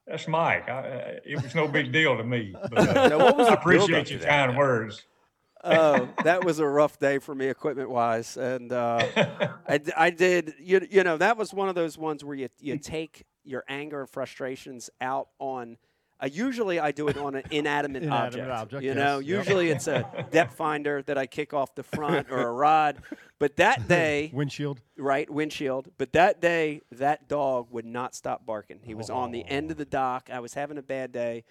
that's Mike. I, uh, it was no big deal to me. But, uh, Now, what was I appreciate your kind words. oh, that was a rough day for me, equipment wise, and uh, I, I did. You, you know, that was one of those ones where you you take your anger and frustrations out on. Uh, usually, I do it on an inanimate, Inanimate object, You know, yes, yep. usually it's a depth finder that I kick off the front or a rod. But that day, Windshield. right windshield. But that day, that dog would not stop barking. He was on the end of the dock. I was having a bad day.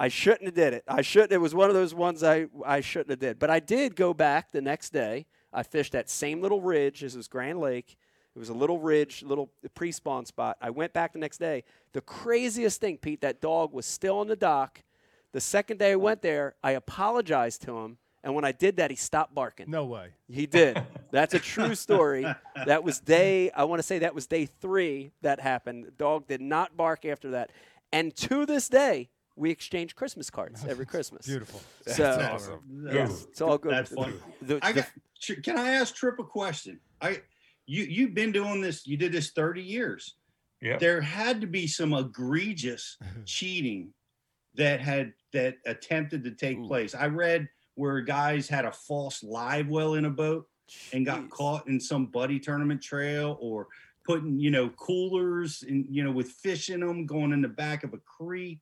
I shouldn't have did it. I shouldn't. It was one of those ones I I shouldn't have did. But I did go back the next day. I fished that same little ridge. This was Grand Lake. It was a little ridge, little pre-spawn spot. I went back the next day. The craziest thing, Pete, that dog was still on the dock. The second day I went there, I apologized to him, and when I did that, he stopped barking. No way. He did. That's a true story. That was day, I want to say that was day three that happened. The dog did not bark after that. And to this day, we exchange Christmas cards every Christmas. Beautiful. So, That's awesome. yes, it's all good. That's funny. The- I got. Can I ask Trip a question? I you you've been doing this. You did this thirty years. Yep. There had to be some egregious cheating that had that attempted to take Ooh. place. I read where guys had a false live well in a boat and got caught in some buddy tournament trail or putting you know coolers and you know with fish in them going in the back of a creek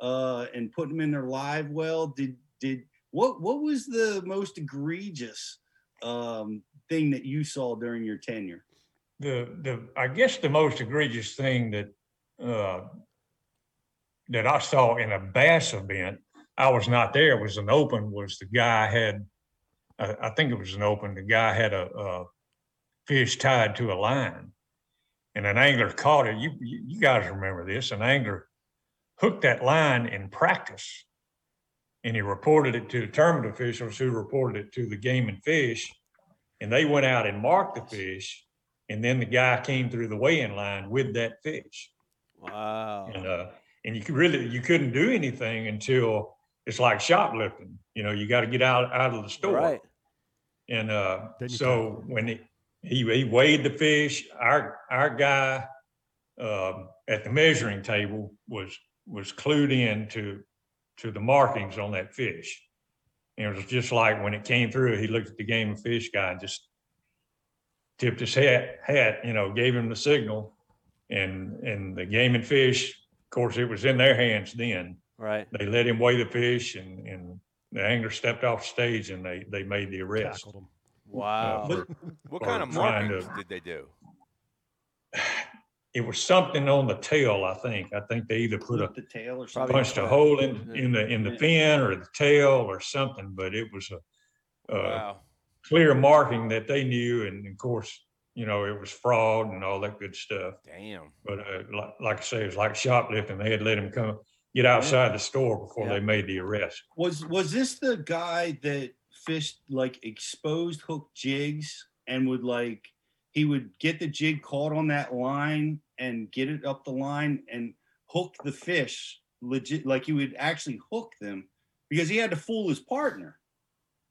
uh and putting them in their live well did did what what was the most egregious um thing that you saw during your tenure the the I guess the most egregious thing that uh, that I saw in a bass event, I was not there. Was an open. Was the guy had, I, I think it was an open. The guy had a, a fish tied to a line, and an angler caught it. You you you guys remember this? An angler hooked that line in practice, and he reported it to the tournament officials, who reported it to the game and fish, and they went out and marked the fish and then the guy came through the weighing line with that fish. Wow. and uh and you could really you couldn't do anything until it's like shoplifting you know you got to get out out of the store. Right. and uh Then you so when he, he he weighed the fish our our guy um at the measuring table was was clued in to to the markings on that fish and it was just like when it came through he looked at the game of fish guy and just tipped his hat hat you know gave him the signal and and the game and fish of course it was in their hands then Right. they let him weigh the fish and and the angler stepped off stage and they they made the arrest Tackled him. Wow. for- What or kind of trying markings to- did they do? It was something on the tail. I think. I think they either put a the tail or something. punched a hole in in the in the fin or the tail or something, but it was a, a Wow. clear marking that they knew, and of course, you know, it was fraud and all that good stuff. Damn. But uh, like, like I say, it was like shoplifting. They had let him come get outside the store before Yeah. they made the arrest. Was was this the guy that fished like exposed hook jigs and would like he would get the jig caught on that line and get it up the line and hook the fish legit like he would actually hook them because he had to fool his partner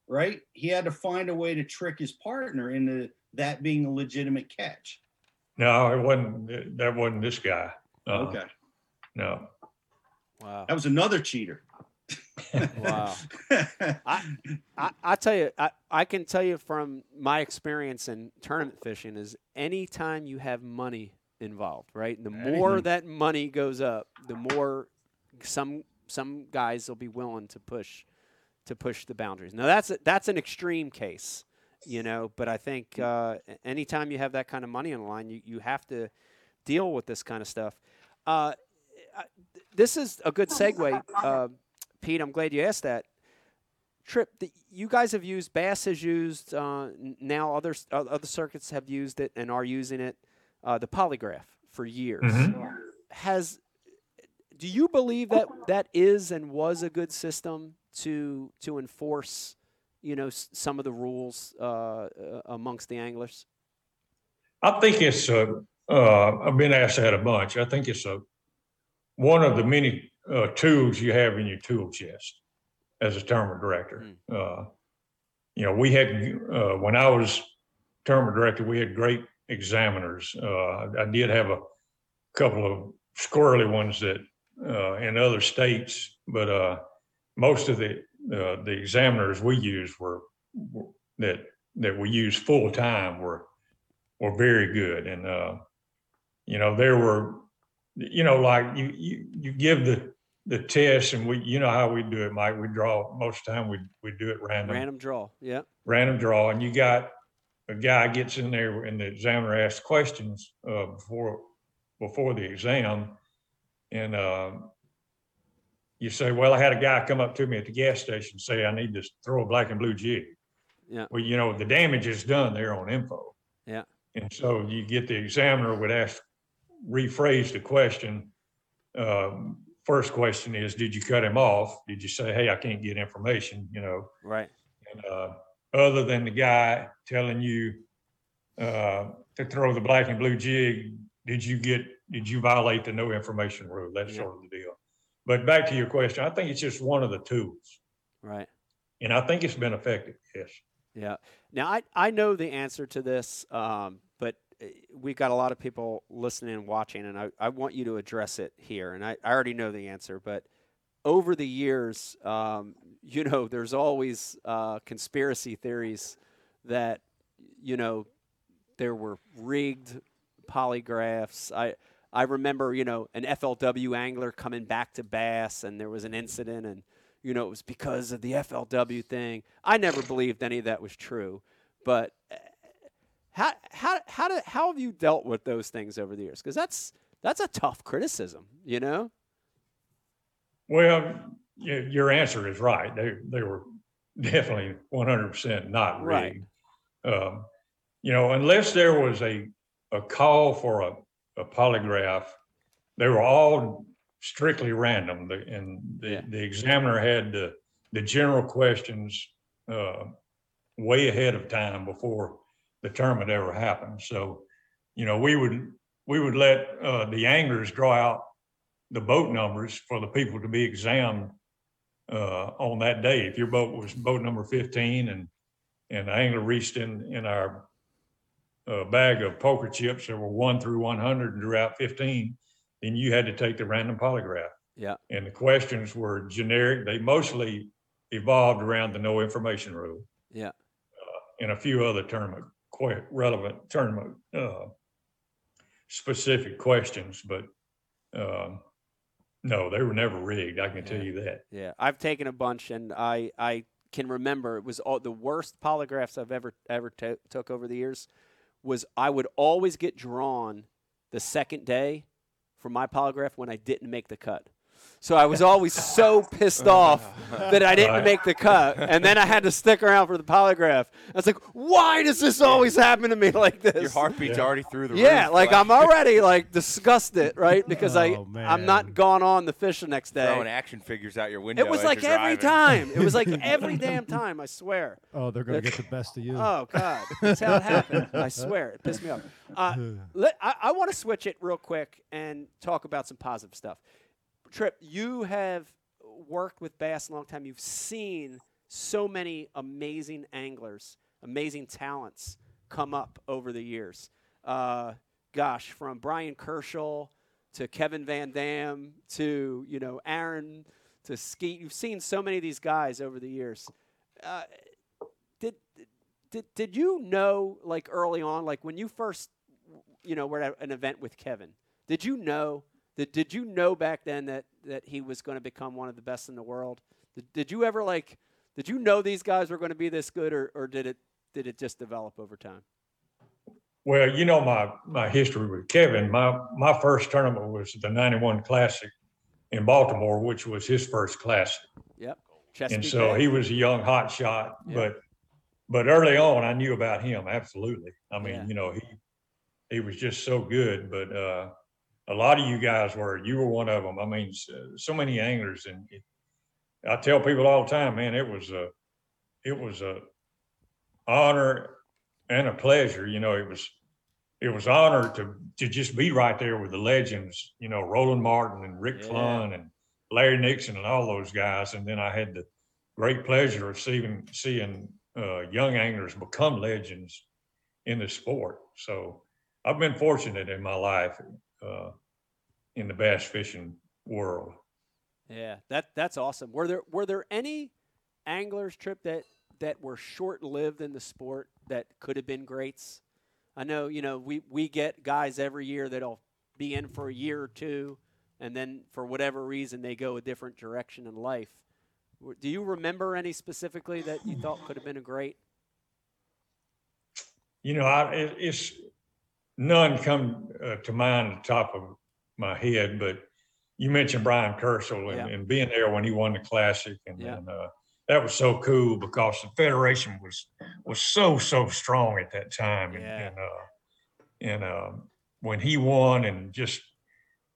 right he had to find a way to trick his partner into that being a legitimate catch No, it wasn't. That wasn't this guy. Uh, okay No. Wow. that was another cheater Wow. I, I tell you, I, I can tell you from my experience in tournament fishing is anytime you have money involved, right? The more Anything. that money goes up, the more some some guys will be willing to push to push the boundaries. Now that's a, that's an extreme case, you know, but I think uh, anytime you have that kind of money on the line, you, you have to deal with this kind of stuff. Uh, I- this is a good segue, uh, Pete. I'm glad you asked that. Trip, the, you guys have used Bass has used uh, now other o- other circuits have used it and are using it. Uh, the polygraph for years Mhm. has. Do you believe that that is and was a good system to to enforce, you know, s- some of the rules uh, uh, amongst the anglers? I think it's uh, I've been asked that a bunch. I think it's a, one of the many, uh, tools you have in your tool chest as a tournament director. Uh, you know, we had, uh, when I was tournament director, we had great examiners. Uh, I did have a couple of squirrely ones that, uh, in other states, but, uh, most of the, uh, the examiners we used were, were- that, that we used full time were, were very good. And, uh, you know, there were, you know, like you, you, you give the, the test and we, you know how we do it, Mike, we draw, most of the time we, we do it random, Random draw, yeah, random draw. And you got, a guy gets in there and the examiner asks questions, uh, before, before the exam. And, um, you say, well, I had a guy come up to me at the gas station, say, I need to throw a black and blue jig. Yeah. Well, you know, the damage is done there on info. Yeah. And so you get the examiner would ask, rephrase the question. Um, first question is, did you cut him off? Did you say, hey, I can't get information, you know? right, And, uh, other than the guy telling you, uh, to throw the black and blue jig, did you get, did you violate the no information rule? That's Yeah. sort of the deal. But back to your question, I think it's just one of the tools right. and I think it's been effective. Yes. Yeah. Now I I know the answer to this, um, we've got a lot of people listening and watching, and I, I want you to address it here. And I, I already know the answer, but over the years, um, you know, there's always uh, conspiracy theories that you know there were rigged polygraphs. I I remember you know an FLW angler coming back to Bass, and there was an incident, and you know it was because of the FLW thing. I never believed any of that was true, but uh, how how how do, how have you dealt with those things over the years? Because that's that's a tough criticism, you know. Well, y- your answer is right. They, they were definitely one hundred percent not Right. rigged. Um, you know, unless there was a, a call for a, a polygraph, they were all strictly random. The, and the, Yeah. the examiner had the, the general questions, uh, way ahead of time before the tournament ever happened. So, you know, we would, we would let, uh, the anglers draw out the boat numbers for the people to be examined uh, on that day. If your boat was boat number 15 and, and the angler reached in, in our uh, bag of poker chips that were one through 100 and drew out 15, then you had to take the random polygraph. Yeah. And the questions were generic. They mostly evolved around the no information rule. Yeah. Uh, and a few other tournament, quite relevant tournament uh, specific questions, but um, no, they were never rigged. I can tell you that. Yeah, I've taken a bunch, and I I can remember it was all the worst polygraphs I've ever ever to took over the years. Was I would always get drawn the second day for my polygraph when I didn't make the cut. So I was always so pissed off that I didn't Right. make the cut, and then I had to stick around for the polygraph. I was like, "Why does this always happen to me like this?" Your heartbeat's Yeah. already through the roof. yeah, roof. like I'm already like disgusted, right? Because I Oh, I'm not man. gone on the fish the next day. throwing action figures out your window. It was as like you're every driving. time. It was like every damn time. I swear. Oh, they're going to get the best of you. Oh God, that's how it happened. I swear, it pissed me off. Uh, let, I, I want to switch it real quick and talk about some positive stuff. Trip, you have worked with bass a long time. You've seen so many amazing anglers, amazing talents come up over the years. Uh, gosh, from Bryan Kerchal to Kevin Van Dam to you know Aaron to Skeet. You've seen so many of these guys over the years. Uh, did did did you know like early on, like when you first you know were at an event with Kevin? Did you know that? Did you know back then that that he was going to become one of the best in the world? Did, did you ever like? Did you know these guys were going to be this good, or, or did it did it just develop over time? Well, you know my my history with Kevin. My my first tournament was the '91 Classic in Baltimore, which was his first classic, Yep. and so he was a young hot shot. Yeah. But but early on, I knew about him absolutely. I mean, Yeah. you know, he he was just so good. But uh, a lot of you guys were. You were one of them. I mean, so, many anglers, and it, I tell people all the time, man, it was a it was a honor and a pleasure. You know, it was it was honor to to just be right there with the legends. You know, Roland Martin and Rick Yeah. Clunn and Larry Nixon and all those guys. And then I had the great pleasure of seeing seeing uh, young anglers become legends in the sport. So I've been fortunate in my life uh, in the bass fishing world. Yeah, that that's awesome. Were there were there any anglers trip that that were short lived in the sport that could have been greats? I know you know we we get guys every year that'll be in for a year or two, and then for whatever reason they go a different direction in life. Do you remember any specifically that you thought could have been a great? You know, I, it, it's none come uh, to mind at the top of my head, but you mentioned Bryan Kerchal and, Yeah. and being there when he won the classic, and, Yeah. and uh, that was so cool because the federation was was so so strong at that time, and Yeah. and, uh, and um, when he won, and just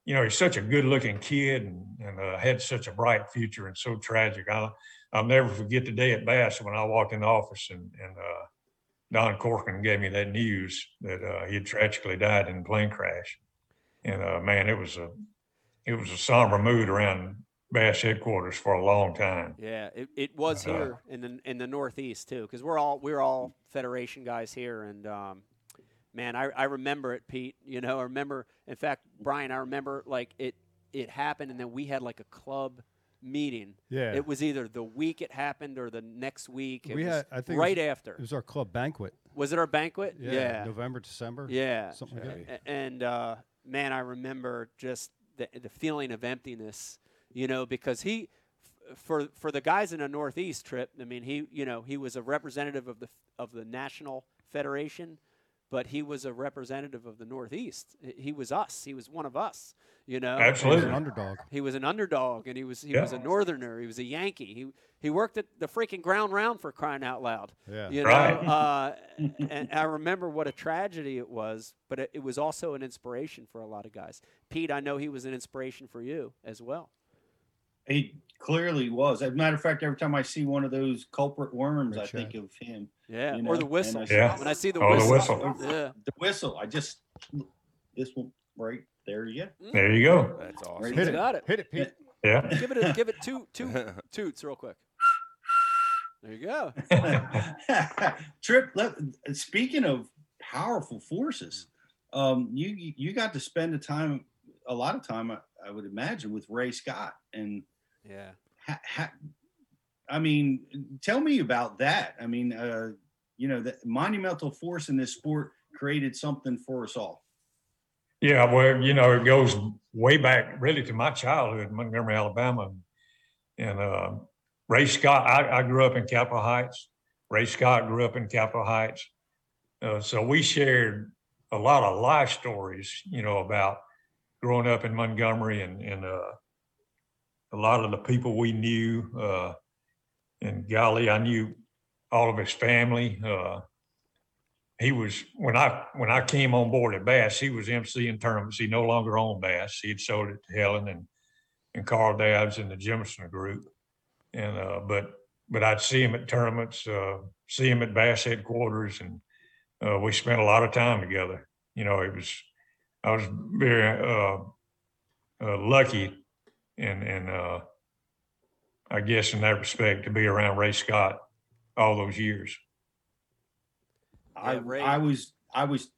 you know, he's such a good looking kid, and, and uh, had such a bright future, and so tragic. I'll I'll never forget the day at Bass when I walked in the office and and. Don Corcoran gave me that news that uh, he had tragically died in a plane crash, and uh, man, it was a it was a somber mood around Bass headquarters for a long time. Yeah, it, it was Uh, here in the in the Northeast too, because we're all we're all Federation guys here, and um, man, I, I remember it, Pete. You know, I remember. In fact, Brian, I remember like it it happened, and then we had like a club meeting. Yeah. It was either the week it happened or the next week. It We was had- I think it was- right after. It was our club banquet. Was it our banquet? Yeah. November, December. Yeah. Something like that. And uh, man, I remember just the, the feeling of emptiness, you know, because he, f- for for the guys in a Northeast trip, I mean, he, you know, he was a representative of the of the national federation, but he was a representative of the Northeast. He was us. He was one of us, you know. He was Absolutely. an underdog. He was an underdog, and he was he Yeah. was a northerner. He was a Yankee. He he worked at the freaking ground round for crying out loud. Yeah. You know, uh, and I remember what a tragedy it was, but it, it was also an inspiration for a lot of guys. Pete, I know he was an inspiration for you as well. He clearly was. As a matter of fact, every time I see one of those culprit worms, Great I think shot. of him. Yeah, You or know, the and whistle. I- Yeah. When I see the Oh, the whistle, whistle. yeah, The whistle. I just this one right there. You There you go. That's awesome. Right. he's Hit it. got it. Hit it, Pete. Yeah. Give it a, give it two two toots real quick. There you go. go. Trip. Let, speaking of powerful forces, um, you you got to spend a time, a lot of time, I, I would imagine, with Ray Scott and Yeah. ha, ha, I mean, tell me about that. I mean, uh, you know, the monumental force in this sport created something for us all. Yeah, well, you know, it goes way back really to my childhood in Montgomery, Alabama. And uh, Ray Scott, I, I grew up in Capitol Heights. Ray Scott grew up in Capitol Heights. Uh, so we shared a lot of life stories, you know, about growing up in Montgomery and, and uh, a lot of the people we knew. And golly, I knew all of his family. Uh, he was when I when I came on board at Bass, he was emceeing tournaments. He no longer owned Bass. He had sold it to Helen and and Carl Dabbs and the Jemison group. And uh, but but I'd see him at tournaments, uh, see him at Bass headquarters, and uh, we spent a lot of time together. You know, it was I was very uh, uh, lucky and and uh, I guess in that respect to be around Ray Scott all those years. I, Yeah, Ray- I was I was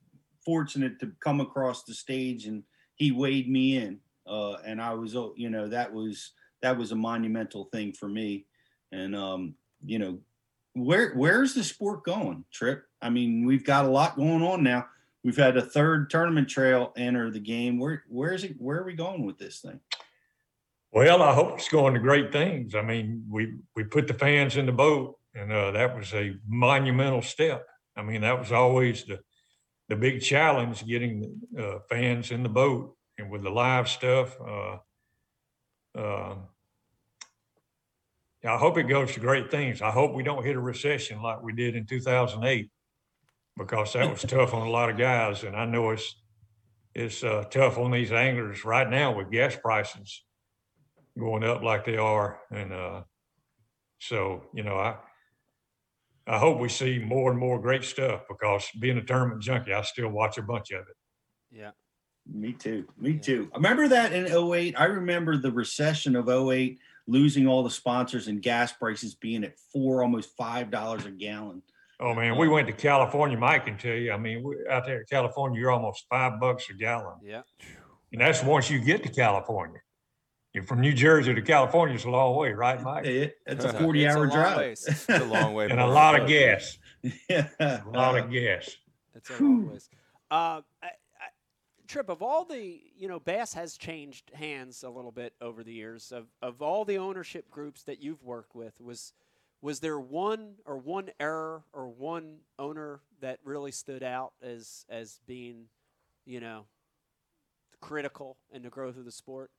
fortunate to come across the stage and he weighed me in uh and I was oh, you know that was that was a monumental thing for me. And um you know where where's the sport going trip? I mean we've got a lot going on now. We've had a third tournament trail enter the game. Where where is it where are we going with this thing Well, I hope it's going to great things. I mean, we we put the fans in the boat, and uh, that was a monumental step. I mean, that was always the the big challenge getting uh, fans in the boat, and with the live stuff. Uh, uh, I hope it goes to great things. I hope we don't hit a recession like we did in 2008, because that was tough on a lot of guys, and I know it's it's uh, tough on these anglers right now with gas prices going up like they are. And uh, so, you know, I I hope we see more and more great stuff because being a tournament junkie, I still watch a bunch of it. Yeah. Me too. Me Yeah. too. I remember that in 08. I remember the recession of 08, losing all the sponsors and gas prices being at four, almost five dollars a gallon. Oh man, we went to California. Mike can tell you. I mean, we, out there in California, you're almost five bucks a gallon, Yeah. and that's once you get to California. You're from New Jersey to California is a long way, right, Mike? It, it's a It's 40 it's a hour long drive. ways. It's a long way. And a lot of gas. yeah. A lot of gas. It's a long Whew. ways. Uh, I, I, Trip, of all the, you know, Bass has changed hands a little bit over the years. Of, of all the ownership groups that you've worked with, was was there one or one error or one owner that really stood out as as being, you know, critical in the growth of the sport?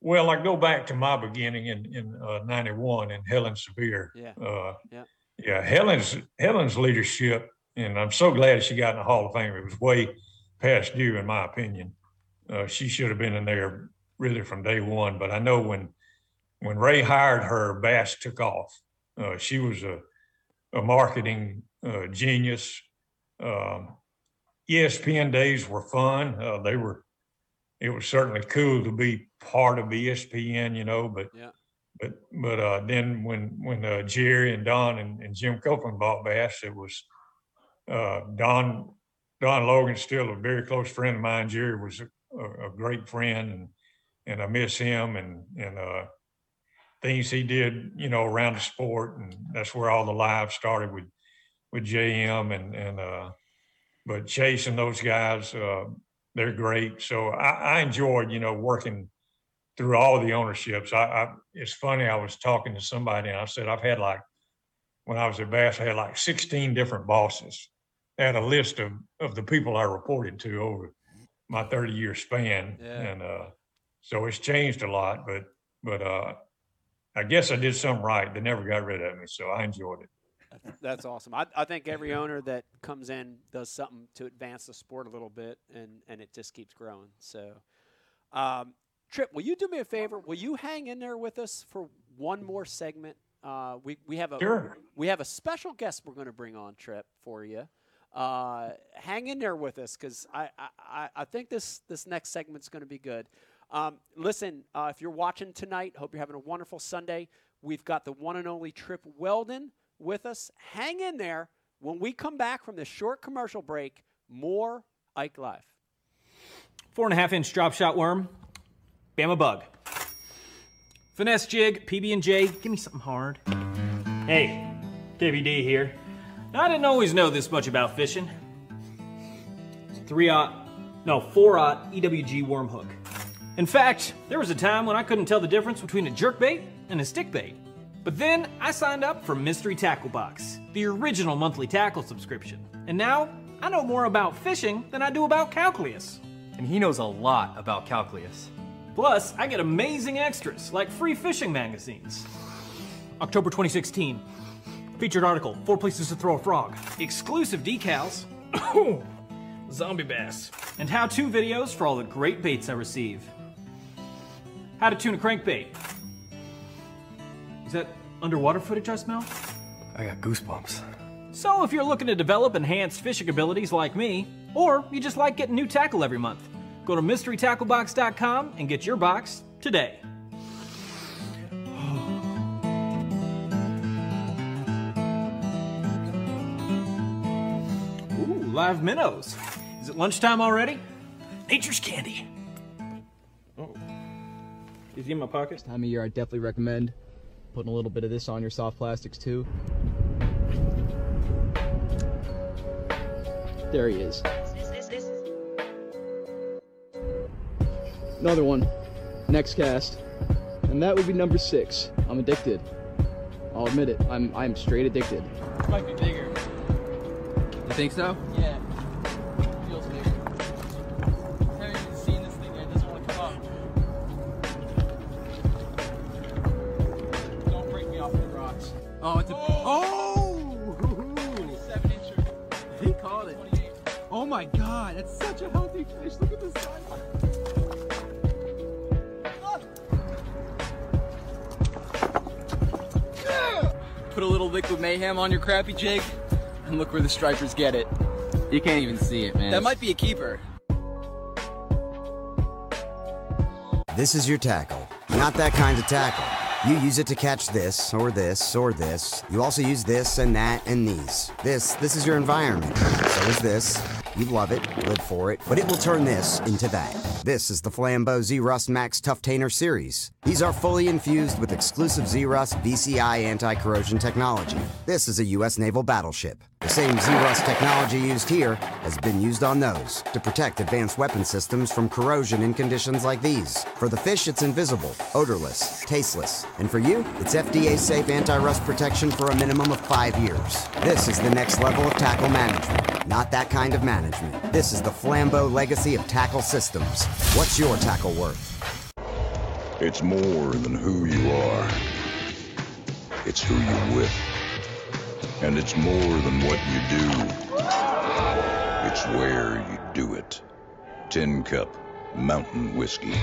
Well, I go back to my beginning in in uh, '91 and Helen Sevier. Yeah. Uh, Yeah. Yeah. Helen's Helen's leadership, and I'm so glad she got in the Hall of Fame. It was way past due, in my opinion. Uh, she should have been in there really from day one. But I know when when Ray hired her, Bass took off. Uh, she was a a marketing uh, genius. Um, ESPN days were fun. Uh, they were. It was certainly cool to be part of ESPN, you know. But Yeah. but but uh, then when when uh, Jerry and Don and, and Jim Copeland bought Bass, it was uh, Don Don Logan still a very close friend of mine. Jerry was a, a, a great friend, and and I miss him and and uh, things he did, you know, around the sport, and that's where all the live started with with JM and and uh, but Chase and those guys, uh, they're great. So I, I enjoyed, you know, working through all the ownerships. I, I it's funny. I was talking to somebody and I said I've had like when I was at Bass, I had like 16 different bosses. I had a list of of the people I reported to over my 30 year span, Yeah. and uh, so it's changed a lot. But but uh, I guess I did something right. They never got rid of me, so I enjoyed it. That's awesome. I, I think every owner that comes in does something to advance the sport a little bit, and, and it just keeps growing. So, um, Trip, will you do me a favor? Will you hang in there with us for one more segment? Uh, we, we have a Sure. we have a special guest we're going to bring on Trip for you. Uh, hang in there with us because I, I, I- I think this this next segment's going to be good. Um, listen, uh, if you're watching tonight, hope you're having a wonderful Sunday. We've got the one and only Trip Weldon with us. Hang in there. When we come back from this short commercial break, more Ike Live. Four and a half inch drop shot worm, Bama bug. Finesse jig, PB and J. Give me something hard. Hey, KVD here. Now, I didn't always know this much about fishing. Three aught, no four aught EWG worm hook. In fact, there was a time when I couldn't tell the difference between a jerk bait and a stickbait. But then I signed up for Mystery Tackle Box, the original monthly tackle subscription. And now I know more about fishing than I do about calculus. And he knows a lot about calculus. Plus, I get amazing extras like free fishing magazines. October 2016. Featured article Four Places to Throw a Frog. Exclusive decals. Zombie bass. And how to videos for all the great baits I receive. How to tune a crankbait. Is that underwater footage I smell? I got goosebumps. So, if you're looking to develop enhanced fishing abilities like me, or you just like getting new tackle every month, go to mysterytacklebox.com and get your box today. Ooh, live minnows. Is it lunchtime already? Nature's candy. Oh. Is he in my pocket? time of year, I definitely recommend putting a little bit of this on your soft plastics too. There he is. Another one. Next cast. And that would be number six. I'm addicted. I'll admit it. I'm I'm straight addicted. Might be bigger. You think so? Yeah. Little liquid mayhem on your crappy jig, and look where the stripers get it. You can't even see it, man. That might be a keeper. This is your tackle. Not that kind of tackle. You use it to catch this, or this, or this. You also use this and that and these. This, this is your environment. So is this. You love it, live for it, but it will turn this into that. This is the Flambeau Zerust Max Tuff-Tainer series. These are fully infused with exclusive Zerust VCI anti-corrosion technology. This is a U.S. naval battleship. The same Zerust technology used here has been used on those to protect advanced weapon systems from corrosion in conditions like these. For the fish, it's invisible, odorless, tasteless. And for you, it's FDA-safe anti-rust protection for a minimum of five years. This is the next level of tackle management, not that kind of management. This is the Flambeau legacy of tackle systems. What's your tackle worth? It's more than who you are. It's who you're with. And it's more than what you do. It's where you do it. Tin Cup Mountain Whiskey.